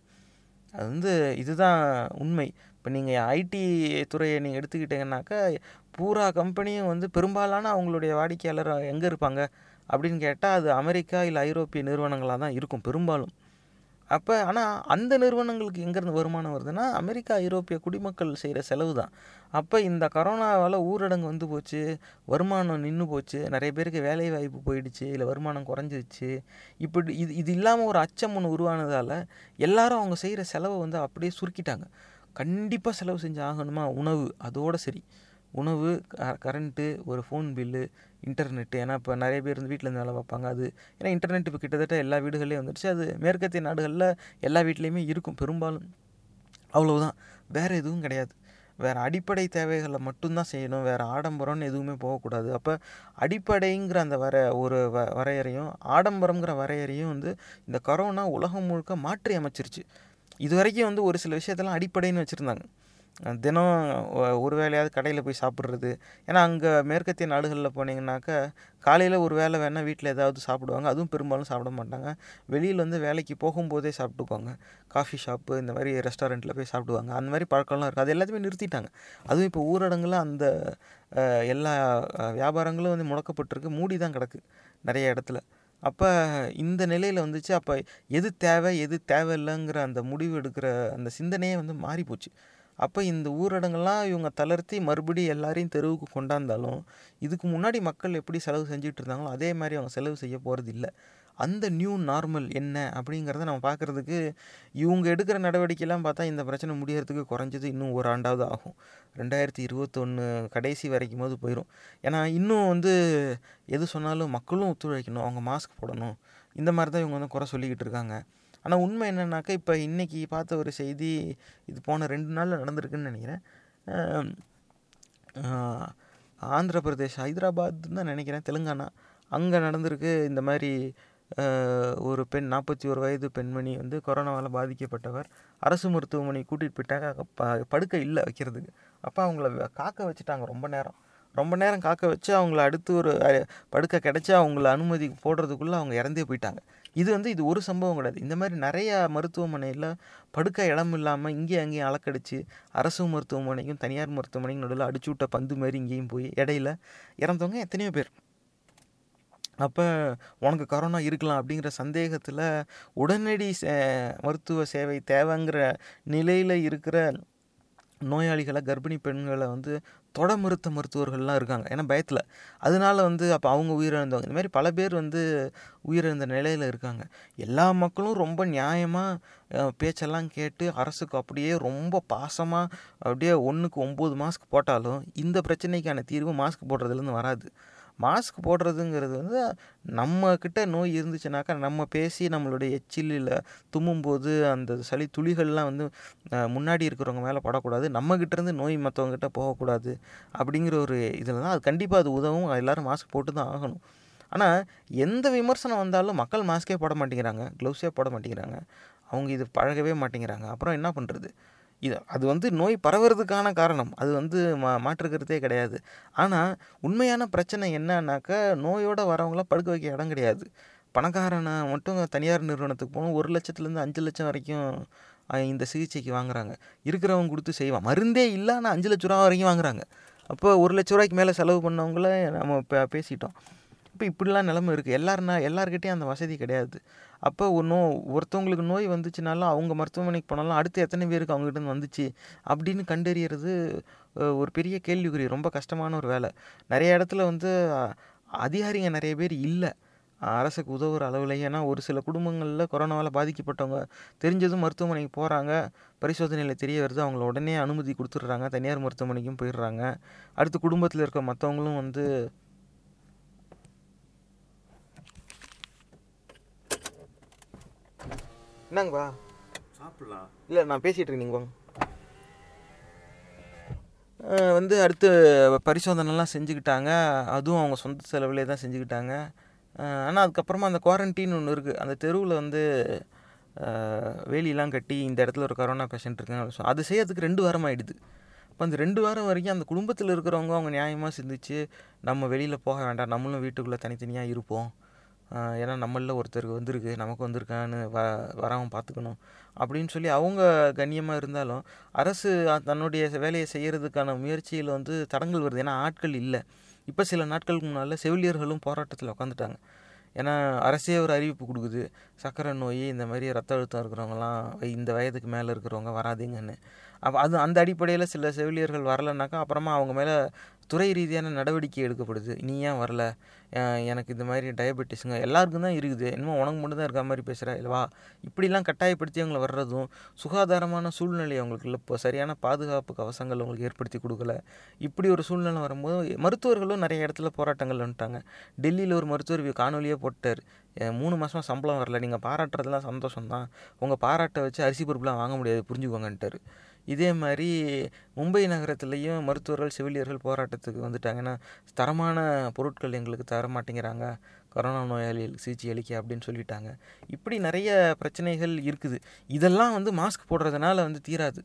அது வந்து இதுதான் உண்மை. இப்போ நீங்கள் ஐடி துறையை நீங்கள் எடுத்துக்கிட்டிங்கனாக்கா பூரா கம்பெனியும் வந்து பெரும்பாலான அவங்களுடைய வாடிக்கையாளர் எங்கே இருப்பாங்க? அப்படின்னு கேட்டால் அது அமெரிக்கா இல்லை ஐரோப்பிய நிறுவனங்களாக தான் இருக்கும் பெரும்பாலும். அப்போ ஆனால் அந்த நிறுவனங்களுக்கு எங்கேருந்து வருமானம் வருதுன்னா அமெரிக்கா ஐரோப்பிய குடிமக்கள் செய்கிற செலவு தான் அப்போ இந்த கரோனாவால் ஊரடங்கு வந்து போச்சு வருமானம் நின்று போச்சு நிறைய பேருக்கு வேலை வாய்ப்பு போயிடுச்சு இல்லை வருமானம் குறைஞ்சிருச்சு. இப்படி இது இது இல்லாமல் ஒரு அச்சம் ஒன்று உருவானதால் எல்லாரும் அவங்க செய்கிற செலவை வந்து அப்படியே சுருக்கிட்டாங்க. கண்டிப்பாக செலவு செஞ்சு ஆகணுமா உணவு அதோடு சரி. உணவு க கரண்ட்டு ஒரு ஃபோன் பில்லு இன்டர்நெட்டு ஏன்னா இப்போ நிறைய பேர் வந்து வீட்டில் இருந்து வேலை பார்ப்பாங்க. அது ஏன்னா இன்டர்நெட் இப்போ கிட்டத்தட்ட எல்லா வீடுகள்லேயும் வந்துடுச்சு அது மேற்கத்திய நாடுகளில் எல்லா வீட்லேயுமே இருக்கும். பெரும்பாலும் அவ்வளவுதான். வேறு எதுவும் கிடையாது. வேறு அடிப்படை தேவைகளை மட்டும்தான் செய்யணும். வேறு ஆடம்பரம்னு எதுவுமே போகக்கூடாது. அப்போ அடிப்படைங்கிற அந்த வர ஒரு வ வரையறையும் ஆடம்பரங்கிற வரையறையும் வந்து இந்த கரோனா உலகம் முழுக்க மாற்றி அமைச்சிருச்சு. இது வரைக்கும் வந்து ஒரு சில விஷயத்தெல்லாம் அடிப்படைன்னு வச்சுருந்தாங்க. தினம் ஒரு வேளையாவது கடையில் போய் சாப்பிட்றது. ஏன்னா அங்கே மேற்கத்திய நாடுகளில் போனீங்கன்னாக்கா காலையில் ஒரு வேளை வேணால் வீட்டில் ஏதாவது சாப்பிடுவாங்க. அதுவும் பெரும்பாலும் சாப்பிட மாட்டாங்க. வெளியில் வந்து வேலைக்கு போகும்போதே சாப்பிட்டுக்குவாங்க. காஃபி ஷாப்பு இந்த மாதிரி ரெஸ்டாரண்ட்டில் போய் சாப்பிடுவாங்க. அந்த மாதிரி பழக்கம்லாம் இருக்குது அது எல்லாத்தையுமே நிறுத்திட்டாங்க. அதுவும் இப்போ ஊரடங்கில் அந்த எல்லா வியாபாரங்களும் வந்து முடக்கப்பட்டிருக்கு. மூடி தான் கிடக்கு நிறைய இடத்துல. அப்போ இந்த நிலையில் வந்துச்சு. அப்போ எது தேவை எது தேவையில்லைங்கிற அந்த முடிவு எடுக்கிற அந்த சிந்தனையே வந்து மாறிப்போச்சு. அப்போ இந்த ஊரடங்கெல்லாம் இவங்க தளர்த்தி மறுபடியும் எல்லாரையும் தெருவுக்கு கொண்டாந்தாலும் இதுக்கு முன்னாடி மக்கள் எப்படி செலவு செஞ்சுட்டு இருந்தாங்களோ அதே மாதிரி அவங்க செலவு செய்ய போகிறது இல்லை அந்த நியூ நார்மல் என்ன அப்படிங்கிறத நம்ம பார்க்குறதுக்கு இவங்க எடுக்கிற நடவடிக்கைலாம் பார்த்தா இந்த பிரச்சனை முடியறதுக்கு குறைஞ்சது இன்னும் ஒரு ஆண்டாவது ஆகும். ரெண்டாயிரத்தி இருபத்தொன்று கடைசி வரைக்கும் போது போயிடும் ஏன்னா இன்னும் வந்து எது சொன்னாலும் மக்களும் ஒத்துழைக்கணும். அவங்க மாஸ்க் போடணும். இந்த மாதிரி தான் இவங்க வந்து குறை சொல்லிக்கிட்டு இருக்காங்க. ஆனால் உண்மை என்னன்னாக்கா இப்போ இன்றைக்கி பார்த்த ஒரு செய்தி இது போன ரெண்டு நாளில் நடந்திருக்குன்னு நினைக்கிறேன். ஆந்திர பிரதேஷ் ஹைதராபாத் தான் நினைக்கிறேன் தெலுங்கானா. அங்கே நடந்திருக்கு இந்த மாதிரி ஒரு பெண் நாற்பத்தி ஒரு வயது பெண்மணி வந்து கொரோனாவால் பாதிக்கப்பட்டவர். அரசு மருத்துவமனை கூட்டிகிட்டு போயிட்டாங்க. ப படுக்கை இல்லை வைக்கிறதுக்கு. அப்போ அவங்கள காக்க வச்சுட்டாங்க ரொம்ப நேரம். ரொம்ப நேரம் காக்க வச்சு அவங்கள அடுத்து ஒரு படுக்கை கிடச்சி அவங்கள அனுமதி போடுறதுக்குள்ளே அவங்க இறந்தே போயிட்டாங்க. இது வந்து இது ஒரு சம்பவம் கிடையாது. இந்த மாதிரி நிறையா மருத்துவமனையில் படுக்க இடம் இல்லாமல் இங்கேயும் அங்கேயும் அலக்கடிச்சு அரசு மருத்துவமனைக்கும் தனியார் மருத்துவமனைக்கும் நடுவில் அடிச்சு விட்ட பந்து மாதிரி இங்கேயும் போய் இடையில இறந்தவங்க எத்தனையோ பேர். அப்போ உனக்கு கொரோனா இருக்கலாம் அப்படிங்கிற சந்தேகத்தில் உடனடி சே மருத்துவ சேவை தேவைங்கிற நிலையில் இருக்கிற நோயாளிகளை கர்ப்பிணி பெண்களை வந்து தொட மருத்துவர்கள்லாம் இருக்காங்க. ஏன்னா பயத்தில். அதனால வந்து அப்போ அவங்க உயிரிழந்தவங்க. இந்தமாதிரி பல பேர் வந்து உயிரிழந்த நிலையில் இருக்காங்க. எல்லா மக்களும் ரொம்ப நியாயமாக பேச்செல்லாம் கேட்டு அரசுக்கு அப்படியே ரொம்ப பாசமாக அப்படியே ஒன்றுக்கு ஒம்பது மாஸ்க் போட்டாலும் இந்த பிரச்சனைக்கான தீர்வு மாஸ்க் போடுறதுலேருந்து வராது. மாஸ்க் போடுறதுங்கிறது வந்து நம்மக்கிட்ட நோய் இருந்துச்சுனாக்கா நம்ம பேசி நம்மளுடைய எச்சிலில் தும்மும்போது அந்த சளி துளிகள்லாம் வந்து முன்னாடி இருக்கிறவங்க மேலே படக்கூடாது நம்மக்கிட்டேருந்து நோய் மற்றவங்ககிட்ட போகக்கூடாது அப்படிங்கிற ஒரு இதில் தான் அது கண்டிப்பாக அது உதவும். எல்லோரும் மாஸ்க் போட்டு தான் ஆகணும். ஆனால் எந்த விமர்சனம் வந்தாலும் மக்கள் மாஸ்க்கே போட மாட்டேங்கிறாங்க க்ளவுஸே போட மாட்டேங்கிறாங்க. அவங்க இது பழகவே மாட்டேங்கிறாங்க. அப்புறம் என்ன பண்ணுறது இது அது வந்து நோய் பரவுறதுக்கான காரணம். அது வந்து மா மாற்றுக்கிறதே கிடையாது. ஆனால் உண்மையான பிரச்சனை என்னன்னாக்கா நோயோடு வரவங்களாம் படுக்க வைக்க இடம் கிடையாது. பணக்காரனை மட்டும் தனியார் நிறுவனத்துக்கு போகணும் ஒரு லட்சத்துலேருந்து அஞ்சு லட்சம் வரைக்கும் இந்த சிகிச்சைக்கு வாங்குறாங்க. இருக்கிறவங்க கொடுத்து செய்வான் மருந்தே இல்லை ஆனால் அஞ்சு லட்ச ரூபா வரைக்கும் வாங்குறாங்க. அப்போ ஒரு லட்ச ரூபாய்க்கு மேலே செலவு பண்ணவங்கள நம்ம பேசிட்டோம். இப்போ இப்படிலாம் நிலமை இருக்குது எல்லாருனா எல்லாருக்கிட்டையும் அந்த வசதி கிடையாது. அப்போ ஒரு நோ ஒருத்தவங்களுக்கு நோய் வந்துச்சுனாலும் அவங்க மருத்துவமனைக்கு போனாலும் அடுத்து எத்தனை பேருக்கு அவங்ககிட்ட வந்துச்சு அப்படின்னு கண்டறியறது ஒரு பெரிய கேள்விக்குறி. ரொம்ப கஷ்டமான ஒரு வேலை. நிறைய இடத்துல வந்து அதிகாரிங்க நிறைய பேர் இல்லை. அரசுக்கு உதவுற அளவில். ஏன்னா ஒரு சில குடும்பங்களில் கொரோனாவால் பாதிக்கப்பட்டவங்க தெரிஞ்சதும் மருத்துவமனைக்கு போகிறாங்க பரிசோதனையில் தெரிய வருது. அவங்கள உடனே அனுமதி கொடுத்துட்றாங்க. தனியார் மருத்துவமனைக்கும் போயிடுறாங்க. அடுத்து குடும்பத்தில் இருக்க மற்றவங்களும் வந்து என்னங்கப்பா? சாப்பிடலாம் இல்லை நான் பேசிகிட்டு இருக்கேன் நீங்கள் வாங்க. வந்து அடுத்து பரிசோதனைலாம் செஞ்சுக்கிட்டாங்க. அதுவும் அவங்க சொந்த செலவுலேயே தான் செஞ்சுக்கிட்டாங்க. ஆனால் அதுக்கப்புறமா அந்த குவாரண்டைன் ஒன்று இருக்குது அந்த தெருவில் வந்து அஹ், வேலியெல்லாம் கட்டி இந்த இடத்துல ஒரு கொரோனா பேஷண்ட் இருக்காங்க அது செய்யறதுக்கு ரெண்டு வாரம் ஆயிடுது. இப்போ அந்த ரெண்டு வாரம் வரைக்கும் அந்த குடும்பத்தில் இருக்கிறவங்க அவங்க நியாயமாக சிந்திச்சு நம்ம வெளியில் போக வேண்டாம். நம்மளும் வீட்டுக்குள்ளே தனித்தனியாக இருப்போம். ஏன்னா நம்மளில் ஒருத்தருக்கு வந்திருக்கு நமக்கு வந்திருக்கான்னு வ வராமல் பார்த்துக்கணும் அப்படின்னு சொல்லி அவங்க கண்ணியமாக இருந்தாலும் அரசு தன்னுடைய வேலையை செய்கிறதுக்கான முயற்சியில் வந்து தடங்கள் வருது. ஏன்னா ஆட்கள் இல்லை. இப்போ சில நாட்களுக்கு முன்னால் செவிலியர்களும் போராட்டத்தில் உட்காந்துட்டாங்க ஏன்னா அரசே ஒரு அறிவிப்பு கொடுக்குது. சர்க்கரை நோய் இந்த மாதிரி ரத்த அழுத்தம் இருக்கிறவங்கலாம் இந்த வயதுக்கு மேலே இருக்கிறவங்க வராதீங்கன்னு. அப்போ அது அந்த அடிப்படையில் சில செவிலியர்கள் வரலைனாக்கா அப்புறமா அவங்க மேலே துறை ரீதியான நடவடிக்கை எடுக்கப்படுது. நீ ஏன் வரல? எனக்கு இந்த மாதிரி டயபெட்டிஸுங்க எல்லாருக்கும் தான் இருக்குது. என்னமோ உனக்கு மட்டும் தான் இருக்க மாதிரி பேசுகிற இல்லைவா? இப்படிலாம் கட்டாயப்படுத்தி அவங்கள வர்றதும் சுகாதாரமான சூழ்நிலை அவங்களுக்கு இல்லை. இப்போ சரியான பாதுகாப்பு கவசங்கள் அவங்களுக்கு ஏற்படுத்தி கொடுக்கல. இப்படி ஒரு சூழ்நிலை வரும்போது மருத்துவர்களும் நிறைய இடத்துல போராட்டங்கள் வந்துட்டாங்க டெல்லியில் ஒரு மருத்துவர் காணொலியே போட்டார். மூணு மாதமாக சம்பளம் வரல. நீங்கள் பாராட்டுறதுலாம் சந்தோஷம் தான் உங்கள் பாராட்டை வச்சு அரிசி பொறுப்புலாம் வாங்க முடியாது. புரிஞ்சுக்கோங்கன்ட்டார். இதே மாதிரி மும்பை நகரத்துலேயும் மருத்துவர்கள் செவிலியர்கள் போராட்டத்துக்கு வந்துட்டாங்கன்னா தரமான பொருட்கள் எங்களுக்கு தர மாட்டேங்கிறாங்க. கொரோனா நோயாளிகளுக்கு சிகிச்சை அளிக்க அப்படின்னு சொல்லிட்டாங்க. இப்படி நிறைய பிரச்சனைகள் இருக்குது. இதெல்லாம் வந்து மாஸ்க் போடுறதுனால வந்து தீராது.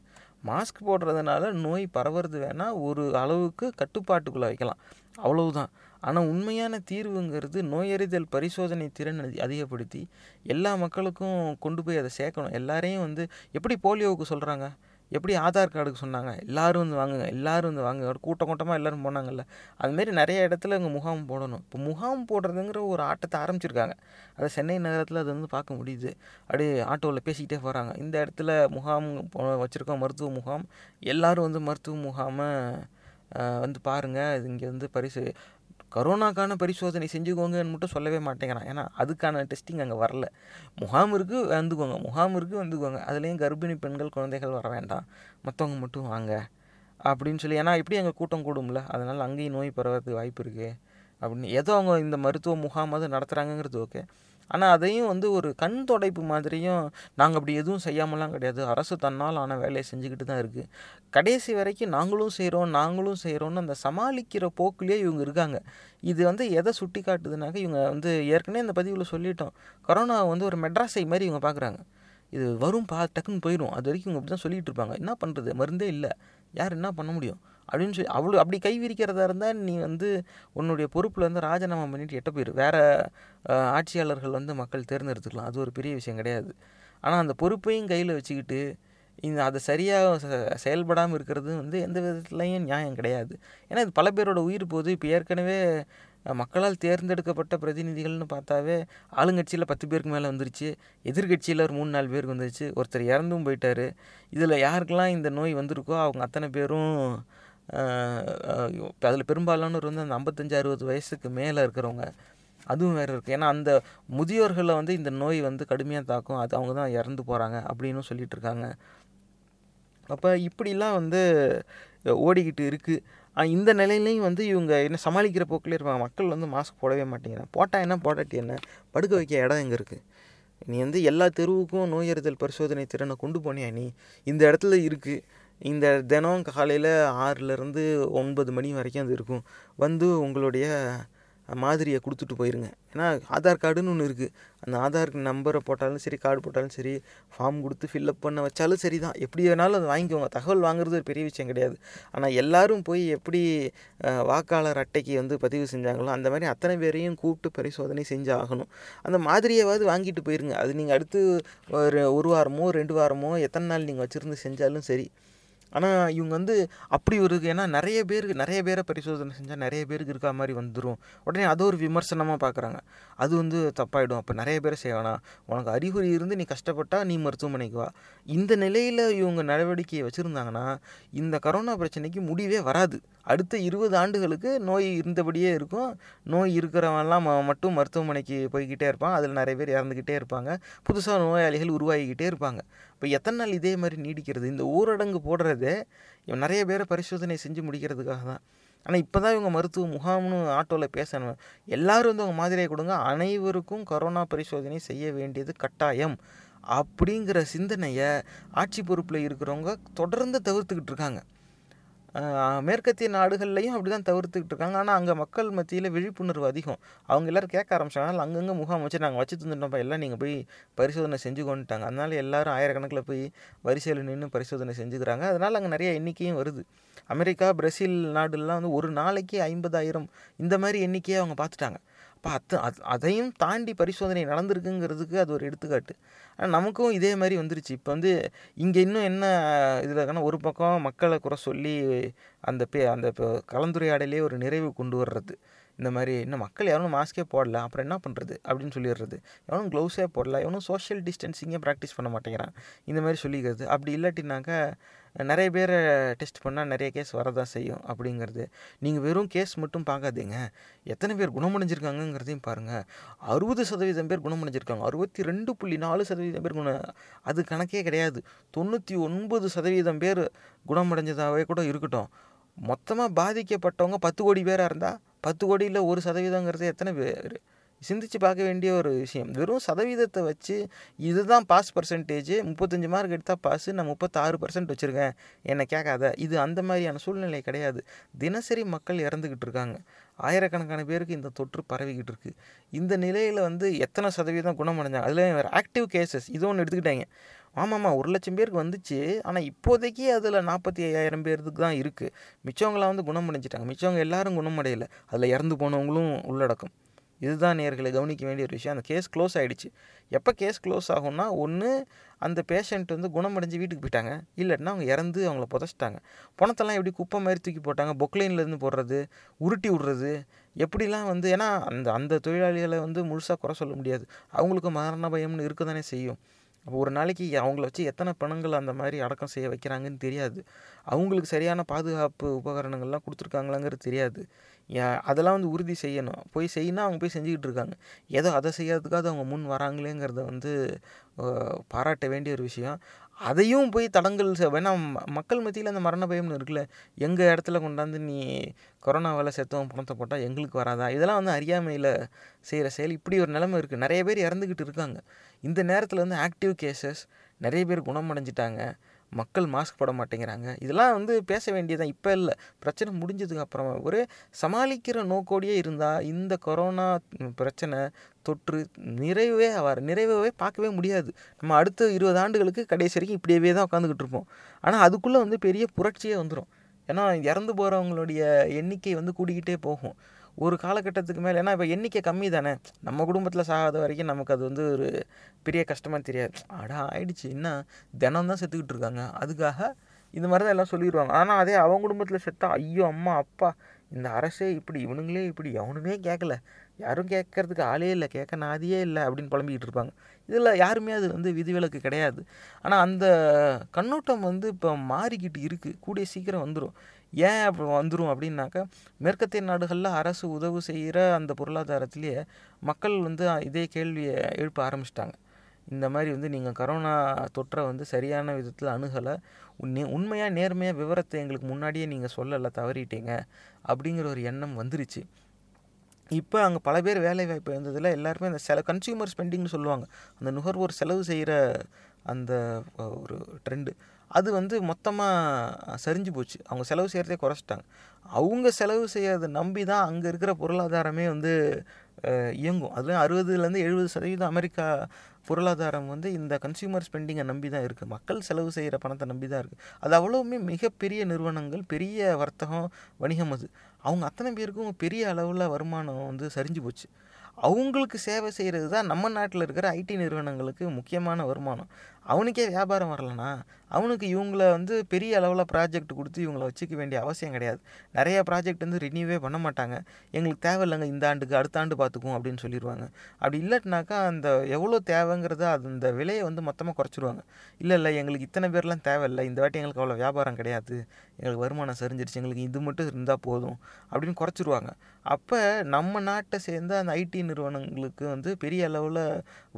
மாஸ்க் போடுறதுனால நோய் பரவுறது வேணால் ஒரு அளவுக்கு கட்டுப்பாட்டுக்குள்ளே வைக்கலாம். அவ்வளவுதான். ஆனால் உண்மையான தீர்வுங்கிறது நோயறிதல் பரிசோதனை திறன் அதிகப்படுத்தி எல்லா மக்களுக்கும் கொண்டு போய் அதை சேர்க்கணும். எல்லாரையும் வந்து எப்படி போலியோவுக்கு சொல்கிறாங்க எப்படி ஆதார் கார்டுக்கு சொன்னாங்க? எல்லோரும் வந்து வாங்குங்க எல்லாரும் வந்து வாங்குங்க. கூட்டம் கூட்டமாக எல்லோரும் போனாங்கல்ல. அதுமாரி நிறைய இடத்துல இங்கே முகாம் போடணும். இப்போ முகாம் போடுறதுங்கிற ஒரு ஆட்டத்தை ஆரம்பிச்சிருக்காங்க. அதை சென்னை நகரத்தில் அது வந்து பார்க்க முடியுது. அப்படியே ஆட்டோவில் பேசிக்கிட்டே போகிறாங்க இந்த இடத்துல முகாம் போ- வச்சுருக்கோம் மருத்துவ முகாம் எல்லாரும் வந்து மருத்துவ முகாமை வந்து பாருங்கள் இங்கே வந்து பரிசு கரோனாக்கான பரிசோதனை செஞ்சுக்கோங்கன்னு மட்டும் சொல்லவே மாட்டேங்கிறான். ஏன்னா அதுக்கான டெஸ்டிங் அங்கே வரல. முகாம் வந்துக்கோங்க. முகாம் இருக்குது வந்துக்கோங்க. அதுலேயும் கர்ப்பிணி பெண்கள் குழந்தைகள் வர வேண்டாம். மற்றவங்க மட்டும் வாங்க. அப்படின்னு சொல்லி ஏன்னா எப்படி அங்கே கூட்டம் கூடும்ல. அதனால் அங்கேயும் நோய் பரவறதுக்கு வாய்ப்பு இருக்குது அப்படின்னு ஏதோ அவங்க இந்த மருத்துவ முகாம் அது நடத்துகிறாங்கங்கிறது ஓகே ஆனால் அதையும் வந்து ஒரு கண் தொடைப்பு மாதிரியும் நாங்கள் அப்படி எதுவும் செய்யாமலாம் கிடையாது. அரசு தன்னால் ஆன வேலையை செஞ்சுக்கிட்டு தான் இருக்குது கடைசி வரைக்கும் நாங்களும் செய்கிறோம் நாங்களும் செய்கிறோன்னு அந்த சமாளிக்கிற போக்குலேயே இவங்க இருக்காங்க. இது வந்து எதை சுட்டி காட்டுதுனாக்க இவங்க வந்து ஏற்கனவே இந்த பதிவில் சொல்லிட்டோம். கொரோனா வந்து ஒரு மெட்ராஸை மாதிரி இவங்க பார்க்குறாங்க இது வரும் பா டக்குன்னு போயிடும் அது வரைக்கும் இவங்க அப்படி தான் சொல்லிகிட்டு இருப்பாங்க. என்ன பண்ணுறது மருந்தே இல்லை. யார் என்ன பண்ண முடியும்? அப்படின்னு சொல்லி அவ்வளோ அப்படி கை விரிக்கிறதா இருந்தால் நீ வந்து உன்னுடைய பொறுப்பில் வந்து ராஜினாமா பண்ணிட்டு எட்ட போயிரு. வேறு ஆட்சியாளர்கள் வந்து மக்கள் தேர்ந்தெடுத்துக்கலாம். அது ஒரு பெரிய விஷயம் கிடையாது. ஆனால் அந்த பொறுப்பையும் கையில் வச்சுக்கிட்டு இந்த அது சரியாக செயல்படாமல் இருக்கிறது வந்து எந்த விதத்துலையும் நியாயம் கிடையாது. ஏன்னா இது பல பேரோட உயிர் போகுது. இப்போ ஏற்கனவே மக்களால் தேர்ந்தெடுக்கப்பட்ட பிரதிநிதிகள்னு பார்த்தாவே ஆளுங்கட்சியில் பத்து பேருக்கு மேலே வந்துருச்சு. எதிர்கட்சியில் ஒரு மூணு நாலு பேருக்கு வந்துருச்சு. ஒருத்தர் இறந்தும் போயிட்டாரு. இதில் யாருக்கெல்லாம் இந்த நோய் வந்திருக்கோ அவங்க அத்தனை பேரும் அதில் பெரும்பாலானோர் வந்து அந்த ஐம்பத்தஞ்சு அறுபது வயசுக்கு மேலே இருக்கிறவங்க அதுவும் வேறு இருக்குது ஏன்னா அந்த முதியோர்களை வந்து இந்த நோய் வந்து கடுமையாக தாக்கும். அது அவங்க தான் இறந்து போகிறாங்க அப்படின்னு சொல்லிட்டு இருக்காங்க. அப்போ இப்படிலாம் வந்து ஓடிக்கிட்டு இருக்குது இந்த நிலையிலையும் வந்து இவங்க என்ன சமாளிக்கிற போக்கிலே இருப்பாங்க. மக்கள் வந்து மாஸ்க் போடவே மாட்டேங்கிறாங்க போட்டால் என்ன? போடாட்டி என்ன? படுக்க வைக்க இடம் எங்கே இருக்குது நீ வந்து எல்லா தெருவுக்கும் நோயறிதல் பரிசோதனை திறனை கொண்டு போனியா நீ? இந்த இடத்துல இருக்குது இந்த தினம் காலையில் ஆறுலேருந்து ஒன்பது மணி வரைக்கும் அது இருக்கும். வந்து உங்களுடைய மாதிரியை கொடுத்துட்டு போயிருங்க. ஏன்னா ஆதார் கார்டுன்னு ஒன்று இருக்குது அந்த ஆதார் நம்பரை போட்டாலும் சரி கார்டு போட்டாலும் சரி ஃபார்ம் கொடுத்து ஃபில்அப் பண்ண வச்சாலும் சரி தான் எப்படி வேணாலும் அது வாங்கிக்கோங்க. தகவல் வாங்குறது ஒரு பெரிய விஷயம் கிடையாது. ஆனால் எல்லோரும் போய் எப்படி வாக்காளர் அட்டைக்கு வந்து பதிவு செஞ்சாங்களோ அந்த மாதிரி அத்தனை பேரையும் கூப்பிட்டு பரிசோதனை செஞ்சு ஆகணும். அந்த மாதிரியாவது வாங்கிட்டு போயிருங்க. அது நீங்கள் அடுத்து ஒரு ஒரு வாரமோ ரெண்டு வாரமோ எத்தனை நாள் நீங்கள் வச்சுருந்து செஞ்சாலும் சரி. ஆனால் இவங்க வந்து அப்படி ஒரு ஏன்னா நிறைய பேருக்கு நிறைய பேரை பரிசோதனை செஞ்சால் நிறைய பேருக்கு இருக்கா மாதிரி வந்துடும் உடனே அது ஒரு விமர்சனமாக பார்க்குறாங்க அது வந்து தப்பாயிடும். அப்போ நிறைய பேரை செய்வானா உனக்கு அறிகுறி இருந்து நீ கஷ்டப்பட்டா நீ மருத்துவமனைக்கு வா. இந்த நிலையில் இவங்க நடவடிக்கையை வச்சுருந்தாங்கன்னா இந்த கரோனா பிரச்சனைக்கு முடிவே வராது. அடுத்த இருபது ஆண்டுகளுக்கு நோய் இருந்தபடியே இருக்கும். நோய் இருக்கிறவன்லாம் ம- மட்டும் மருத்துவமனைக்கு போய்கிட்டே இருப்பான். அதில் நிறைய பேர் இறந்துக்கிட்டே இருப்பாங்க. புதுசாக நோயாளிகள் உருவாகிக்கிட்டே இருப்பாங்க. இப்போ எத்தனை நாள் இதே மாதிரி நீடிக்கிறது? இந்த ஊரடங்கு போடுறதே இவன் நிறைய பேரை பரிசோதனை செஞ்சு முடிக்கிறதுக்காக தான். ஆனால் இப்போ தான் இவங்க மருத்துவ முகாம்னு ஆட்டோவில் பேசணும் எல்லாரும் வந்து அவங்க மாதிரியை கொடுங்க. அனைவருக்கும் கொரோனா பரிசோதனை செய்ய வேண்டியது கட்டாயம். அப்படிங்கிற சிந்தனையை ஆட்சி பொறுப்பில் இருக்கிறவங்க தொடர்ந்து தவிர்த்துக்கிட்டு இருக்காங்க. மேற்கத்திய நாடுகள்லையும் அப்படி தான் தவிர்த்துக்கிட்டு இருக்காங்க. ஆனால் அங்கே மக்கள் மத்தியில் விழிப்புணர்வு அதிகம். அவங்க எல்லாரும் கேட்க ஆரம்பிச்சாங்க. அங்கங்கே முகாம் வச்சு நாங்கள் வச்சு தந்துட்டோம்ப்பா. எல்லாம் நீங்கள் போய் பரிசோதனை செஞ்சு கொண்டுட்டாங்க. அதனால் எல்லோரும் ஆயிரக்கணக்கில் போய் வரிசையில் நின்று பரிசோதனை செஞ்சுக்கிறாங்க. அதனால் அங்கே நிறைய எண்ணிக்கையும் வருது. அமெரிக்கா பிரசில் நாடுலாம் வந்து ஒரு நாளைக்கு ஐம்பதாயிரம் இந்த மாதிரி எண்ணிக்கையை அவங்க பார்த்துட்டாங்க அப்போ அது அது அதையும் தாண்டி பரிசோதனை நடந்திருக்குங்கிறதுக்கு அது ஒரு எடுத்துக்காட்டு. ஆனால் நமக்கும் இதே மாதிரி வந்துருச்சு. இப்போ வந்து இங்கே இன்னும் என்ன இதில் இருக்குன்னா ஒரு பக்கம் மக்களை குறை சொல்லி அந்த பே அந்த இப்போ கலந்துரையாடலே ஒரு நிறைவு கொண்டு வர்றது. இந்த மாதிரி இன்னும் மக்கள் எவனும் மாஸ்க்கே போடல அப்புறம் என்ன பண்ணுறது அப்படின்னு சொல்லிடுறது. எவனும் க்ளவுஸே போடல எவனும் சோஷியல் டிஸ்டன்சிங்கே ப்ராக்டிஸ் பண்ண மாட்டேங்கிறான். இந்த மாதிரி சொல்லிக்கிறது. அப்படி இல்லாட்டினாக்கா நிறைய பேரை டெஸ்ட் பண்ணால் நிறைய கேஸ் வரதான் செய்யும் அப்படிங்கிறது. நீங்கள் வெறும் கேஸ் மட்டும் பார்க்காதீங்க. எத்தனை பேர் குணமடைஞ்சிருக்காங்கங்கிறதையும் பாருங்கள் அறுபது சதவீதம் பேர் குணமடைஞ்சிருக்காங்க. அறுபத்தி ரெண்டு புள்ளி நாலு சதவீதம் பேர் குண அது கணக்கே கிடையாது. தொண்ணூற்றி ஒன்பது சதவீதம் பேர் குணமடைஞ்சதாகவே கூட இருக்கட்டும். மொத்தமாக பாதிக்கப்பட்டவங்க பத்து கோடி பேராக இருந்தால் பத்து கோடியில் ஒரு சதவீதங்கிறது எத்தனை பேர்? சிந்திச்சு பார்க்க வேண்டிய ஒரு விஷயம். வெறும் சதவீதத்தை வச்சு இதுதான் பாஸ் பர்சன்டேஜ் முப்பத்தஞ்சு மார்க் எடுத்தால் பாஸ் நான் முப்பத்தாறு பர்சன்ட் வச்சுருக்கேன். என்னை கேட்காத. இது அந்த மாதிரியான சூழ்நிலை கிடையாது. தினசரி மக்கள் இறந்துக்கிட்டு இருக்காங்க. ஆயிரக்கணக்கான பேருக்கு இந்த தொற்று பரவிக்கிட்டு இருக்குது இந்த நிலையில் வந்து எத்தனை சதவீதம் குணமடைஞ்சாங்க? அதில் வேறு ஆக்டிவ் கேசஸ் இது ஒன்று எடுத்துக்கிட்டாங்க. ஆமாம்மா ஒரு லட்சம் பேருக்கு வந்துச்சு. ஆனால் இப்போதைக்கு அதில் நாற்பத்தி ஐயாயிரம் பேருக்கு தான் இருக்குது மிச்சவங்களாம் வந்து குணமடைஞ்சிட்டாங்க. மிச்சவங்க எல்லாரும் குணமடையலை. அதில் இறந்து போனவங்களும் உள்ளடக்கம். இதுதான் நேர்களை கவனிக்க வேண்டிய ஒரு விஷயம். அந்த கேஸ் க்ளோஸ் ஆகிடுச்சு எப்போ கேஸ் க்ளோஸ் ஆகும்னா ஒன்று அந்த பேஷண்ட் வந்து குணமடைஞ்சு வீட்டுக்கு போயிட்டாங்க. இல்லைன்னா அவங்க இறந்து அவங்கள புதைச்சிட்டாங்க. பணத்தெல்லாம் எப்படி குப்பை மாதிரி தூக்கி போட்டாங்க? பொக்லைன்லேருந்து போடுறது உருட்டி விடுறது எப்படிலாம் வந்து ஏன்னா அந்த அந்த தொழிலாளிகளை வந்து முழுசாக குறை சொல்ல முடியாது. அவங்களுக்கு மரண பயம்னு இருக்க தானே செய்யும். அப்போ ஒரு நாளைக்கு அவங்கள வச்சு எத்தனை பணங்கள் அந்த மாதிரி அடக்கம் செய்ய வைக்கிறாங்கன்னு தெரியாது. அவங்களுக்கு சரியான பாதுகாப்பு உபகரணங்கள்லாம் கொடுத்துருக்காங்களாங்கிறது தெரியாது. அதெல்லாம் வந்து உறுதி செய்யணும். போய் செய்யினா அவங்க போய் செஞ்சுக்கிட்டு இருக்காங்க. ஏதோ அதை செய்யறதுக்காக அவங்க முன் வராங்களேங்கிறத வந்து பாராட்ட வேண்டிய ஒரு விஷயம். அதையும் போய் தடங்கள் ஏன்னா மக்கள் மத்தியில் அந்த மரண பயம்னு இருக்குல்ல எங்கள் இடத்துல கொண்டாந்து நீ கொரோனாவால் செத்தவன் பணத்தை போட்டால் எங்களுக்கு வராதா? இதெல்லாம் வந்து அறியாமையில் செய்கிற செயல். இப்படி ஒரு நிலைமை இருக்குது நிறைய பேர் இறந்துக்கிட்டு இருக்காங்க. இந்த நேரத்தில் வந்து ஆக்டிவ் கேசஸ் நிறைய பேர் குணமடைஞ்சிட்டாங்க. மக்கள் மாஸ்க் போட மாட்டேங்கிறாங்க. இதெல்லாம் வந்து பேச வேண்டியதான் இப்போ இல்லை. பிரச்சனை முடிஞ்சதுக்கு அப்புறமா. ஒரு சமாளிக்கிற நோக்கோடியே இருந்தால் இந்த கொரோனா பிரச்சனை தொற்று நிறைவே அவர் நிறைவே பார்க்கவே முடியாது. நம்ம அடுத்த இருபது ஆண்டுகளுக்கு கடைசி வரைக்கும் இப்படியே தான் உட்காந்துக்கிட்டு இருப்போம். ஆனால் அதுக்குள்ளே வந்து பெரிய புரட்சியே வந்துடும் ஏன்னா இறந்து போகிறவங்களுடைய எண்ணிக்கை வந்து கூடிக்கிட்டே போகும். ஒரு காலகட்டத்துக்கு மேலே ஏன்னா இப்போ எண்ணிக்கை கம்மி தானே. நம்ம குடும்பத்தில் சாகாத வரைக்கும் நமக்கு அது வந்து ஒரு பெரிய கஷ்டமாக தெரியாது. அடா ஆயிடுச்சு. என்ன? தினம் தான் செத்துக்கிட்டு இருக்காங்க. அதுக்காக இந்த மாதிரி தான் எல்லாம் சொல்லிடுவாங்க. ஆனால் அதே அவங்க குடும்பத்தில் செத்தா ஐயோ அம்மா அப்பா இந்த அரசே இப்படி இவனுங்களே இப்படி எவனுமே கேட்கல யாரும் கேட்கறதுக்கு ஆளே இல்லை கேட்க நாதியே இல்லை அப்படின்னு புலம்பிக்கிட்டு இருப்பாங்க. இதில் யாருமே அது வந்து விதிவிலக்கு கிடையாது. ஆனால் அந்த கண்ணோட்டம் வந்து இப்போ மாறிக்கிட்டு இருக்குது கூடிய சீக்கிரம் வந்துடும் ஏன் அப்போ வந்துடும் அப்படின்னாக்கா மேற்கத்திய நாடுகளில் அரசு உதவு செய்கிற அந்த பொருளாதாரத்திலேயே மக்கள் வந்து இதே கேள்வியை எழுப்ப ஆரம்பிச்சிட்டாங்க. இந்த மாதிரி வந்து நீங்கள் கரோனா தொற்றை வந்து சரியான விதத்தில் அணுகலை. உன்னே உண்மையாக நேர்மையாக விவரத்தை எங்களுக்கு முன்னாடியே நீங்கள் சொல்லலை தவறிட்டீங்க அப்படிங்கிற ஒரு எண்ணம் வந்துருச்சு. இப்போ அங்கே பல பேர் வேலை வாய்ப்பு இருந்ததில் எல்லாருமே அந்த செல கன்சியூமர் ஸ்பெண்டிங்னு சொல்லுவாங்க. அந்த நுகர்வோர் செலவு செய்கிற அந்த ஒரு ட்ரெண்டு அது வந்து மொத்தமாக சரிஞ்சு போச்சு. அவங்க செலவு செய்கிறதே குறைச்சிட்டாங்க. அவங்க செலவு செய்கிறத நம்பி தான் அங்கே இருக்கிற பொருளாதாரமே வந்து இயங்கும். அதுலேயும் அறுபதுலேருந்து எழுபது சதவீதம் அமெரிக்கா பொருளாதாரம் வந்து இந்த கன்சியூமர் ஸ்பெண்டிங்கை நம்பி தான் இருக்குது மக்கள் செலவு செய்கிற பணத்தை நம்பி தான் இருக்குது அது அவ்வளோவுமே மிகப்பெரிய நிறுவனங்கள் பெரிய வர்த்தகம் வணிகம் அது. அவங்க அத்தனை பேருக்கும் பெரிய அளவில் வருமானம் வந்து சரிஞ்சு போச்சு. அவங்களுக்கு சேவை செய்கிறது தான் நம்ம நாட்டில் இருக்கிற ஐடி நிறுவனங்களுக்கு முக்கியமான வருமானம். அவனுக்கே வியாபாரம் வரலனா அவனுக்கு இவங்கள வந்து பெரிய அளவில் ப்ராஜெக்ட் கொடுத்து இவங்கள வச்சுக்க வேண்டிய அவசியம் கிடையாது. நிறைய ப்ராஜெக்ட் வந்து ரினியூவே பண்ண மாட்டாங்க. எங்களுக்கு தேவையில்லைங்க இந்த ஆண்டுக்கு அடுத்த ஆண்டு பார்த்துக்குவோம் அப்படின்னு சொல்லிடுவாங்க அப்படி இல்லாட்டினாக்கா அந்த எவ்வளோ தேவைங்கிறத அது அந்த விலையை வந்து மொத்தமாக குறைச்சிருவாங்க. இல்லை இல்லை எங்களுக்கு இத்தனை பேர்லாம் தேவையில்லை இந்த வாட்டி எங்களுக்கு அவ்வளோ வியாபாரம் கிடையாது. எங்களுக்கு வருமானம் சரிஞ்சிருச்சு. எங்களுக்கு இது மட்டும் இருந்தால் போதும் அப்படின்னு குறைச்சிருவாங்க. அப்போ நம்ம நாட்டை சேர்ந்த அந்த ஐடி நிறுவனங்களுக்கு வந்து பெரிய அளவில்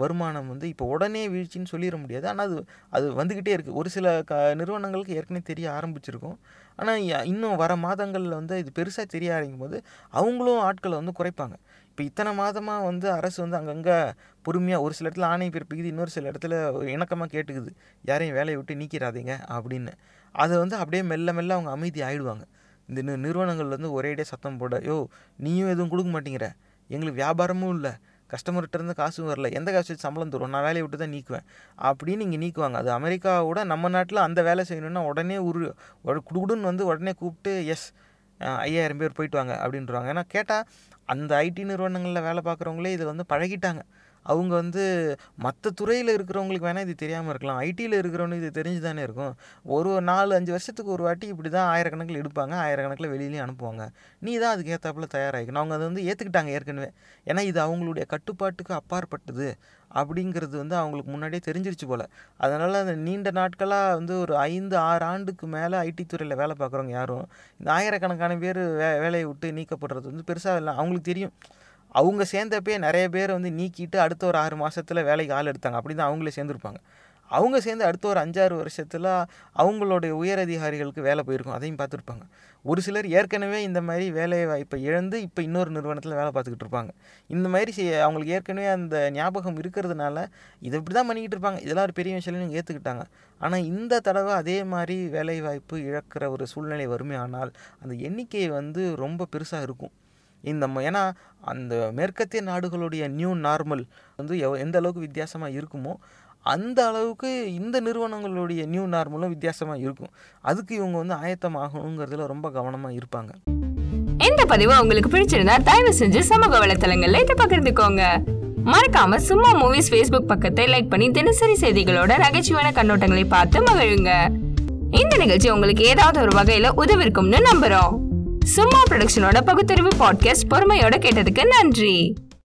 வருமானம் வந்து இப்போ உடனே வீழ்ச்சின்னு சொல்லிட முடியாது. ஆனால் அது அது வந்துக்கிட்டே இருக்குது ஒரு சில க நிறுவனங்களுக்கு ஏற்கனவே தெரிய ஆரம்பிச்சிருக்கும். ஆனால் இன்னும் வர மாதங்களில் வந்து இது பெருசாக தெரிய ஆரம்பிக்கும் போது அவங்களும் ஆட்களை வந்து குறைப்பாங்க. இப்போ இத்தனை மாதமாக வந்து அரசு வந்து அங்கங்கே பொறுமையாக ஒரு சில இடத்துல ஆணை பிறப்பிக்குது இன்னொரு சில இடத்துல இணக்கமாக கேட்டுக்குது. யாரையும் வேலையை விட்டு நீக்கிறாதீங்க அப்படின்னு. அதை வந்து அப்படியே மெல்ல மெல்ல அவங்க அமைதி ஆகிடுவாங்க இந்த நிறுவனங்கள் வந்து ஒரேடியாக சத்தம் போட யோ நீயும் எதுவும் கொடுக்க மாட்டேங்கிற. எங்களுக்கு வியாபாரமும் இல்லை. கஸ்டமர்கிட்ட இருந்து காசும் வரல. எந்த காசு வச்சு சம்பளம் தரும் நான் வேலையை விட்டு தான் நீக்குவேன். அப்படின்னு இங்கே நீக்குவாங்க. அது அமெரிக்காவோட நம்ம நாட்டில் அந்த வேலை செய்யணுன்னா உடனே உரு குடுகுடுன்னு வந்து உடனே கூப்பிட்டு எஸ் ஐயாயிரம் பேர் போயிட்டு வாங்க அப்படின்றாங்க ஏன்னா கேட்டால் அந்த ஐடி நிறுவனங்களில் வேலை பார்க்குறவங்களே இதை வந்து பழகிட்டாங்க. அவங்க வந்து மற்ற துறையில் இருக்கிறவங்களுக்கு வேணால் இது தெரியாமல் இருக்கலாம். ஐடியில் இருக்கிறவனுக்கு இது தெரிஞ்சு தானே இருக்கும். ஒரு நாலு அஞ்சு வருஷத்துக்கு ஒரு வாட்டி இப்படி தான் ஆயிரக்கணக்கில் எடுப்பாங்க. ஆயிரக்கணக்கில் வெளியிலையும் அனுப்புவாங்க. நீ தான் அதுக்கு ஏற்றாப்புல தயாராகிக்கணும். அவங்க அதை வந்து ஏற்றுக்கிட்டாங்க ஏற்கனவே. ஏன்னா இது அவங்களுடைய கட்டுப்பாட்டுக்கு அப்பாற்பட்டது அப்படிங்கிறது வந்து அவங்களுக்கு முன்னாடியே தெரிஞ்சிருச்சு போல். அதனால் அந்த நீண்ட நாட்களாக வந்து ஒரு ஐந்து ஆறு ஆண்டுக்கு மேலே ஐடி துறையில் வேலை பார்க்குறவங்க யாரும் இந்த ஆயிரக்கணக்கான பேர் வே வேலையை விட்டு நீக்கப்படுறது வந்து பெருசாக இல்லை. அவங்களுக்கு தெரியும். அவங்க சேர்ந்தப்பே நிறைய பேர் வந்து நீக்கிட்டு அடுத்த ஒரு ஆறு மாதத்தில் வேலைக்கு ஆள் எடுத்தாங்க. அப்படி தான் அவங்களே சேர்ந்துருப்பாங்க. அவங்க சேர்ந்து அடுத்த ஒரு அஞ்சாறு வருஷத்தில் அவங்களுடைய உயர் அதிகாரிகளுக்கு வேலை போயிருக்கும். அதையும் பார்த்துருப்பாங்க. ஒரு சிலர் ஏற்கனவே இந்த மாதிரி வேலை வாய்ப்பை இழந்து இப்போ இன்னொரு நிறுவனத்தில் வேலை பார்த்துக்கிட்டு இருப்பாங்க. இந்த மாதிரி செய்ய அவங்களுக்கு ஏற்கனவே அந்த ஞாபகம் இருக்கிறதுனால இதை இப்படி தான் பண்ணிக்கிட்டு இருப்பாங்க. இதெல்லாம் ஒரு பெரிய விஷயம் ஏற்றுக்கிட்டாங்க ஆனால் இந்த தடவை அதே மாதிரி வேலைவாய்ப்பு இழக்கிற ஒரு சூழ்நிலை வருமே ஆனால் அந்த எண்ணிக்கை வந்து ரொம்ப பெருசாக இருக்கும். இந்த ஏன்னா அந்த மேற்கத்திய நாடுகளுடைய நியூ நார்மல் வந்து எவ் எந்த அளவுக்கு வித்தியாசமாக இருக்குமோ அந்த அளவுக்கு இந்த நிறுவனங்களுடைய நியூ நார்மலும் வித்தியாசமாக இருக்கும். அதுக்கு இவங்க வந்து ஆயத்தமாகணுங்கிறதுல ரொம்ப கவனமாக இருப்பாங்க. இந்த பதிவு உங்களுக்கு பிடிச்சிருந்தா தயவு செஞ்சு சமூக வலைத்தளங்கள்ல இதை பகிர்ந்துக்கோங்க. மறக்காம சும்மா மூவிஸ் ஃபேஸ்புக் பக்கத்தை லைக் பண்ணி தினசரி செய்திகளோட நகைச்சுவையான கண்ணோட்டங்களை பார்த்து மகிழுங்க. இந்த நிகழ்ச்சி உங்களுக்கு ஏதாவது ஒரு வகையில உதவிருக்கும்னு நம்புறோம். சும்மா ப்ரொடக்ஷனோட பகுத்தறிவு பாட்காஸ்ட் பொறுமையோட கேட்டதுக்கு நன்றி.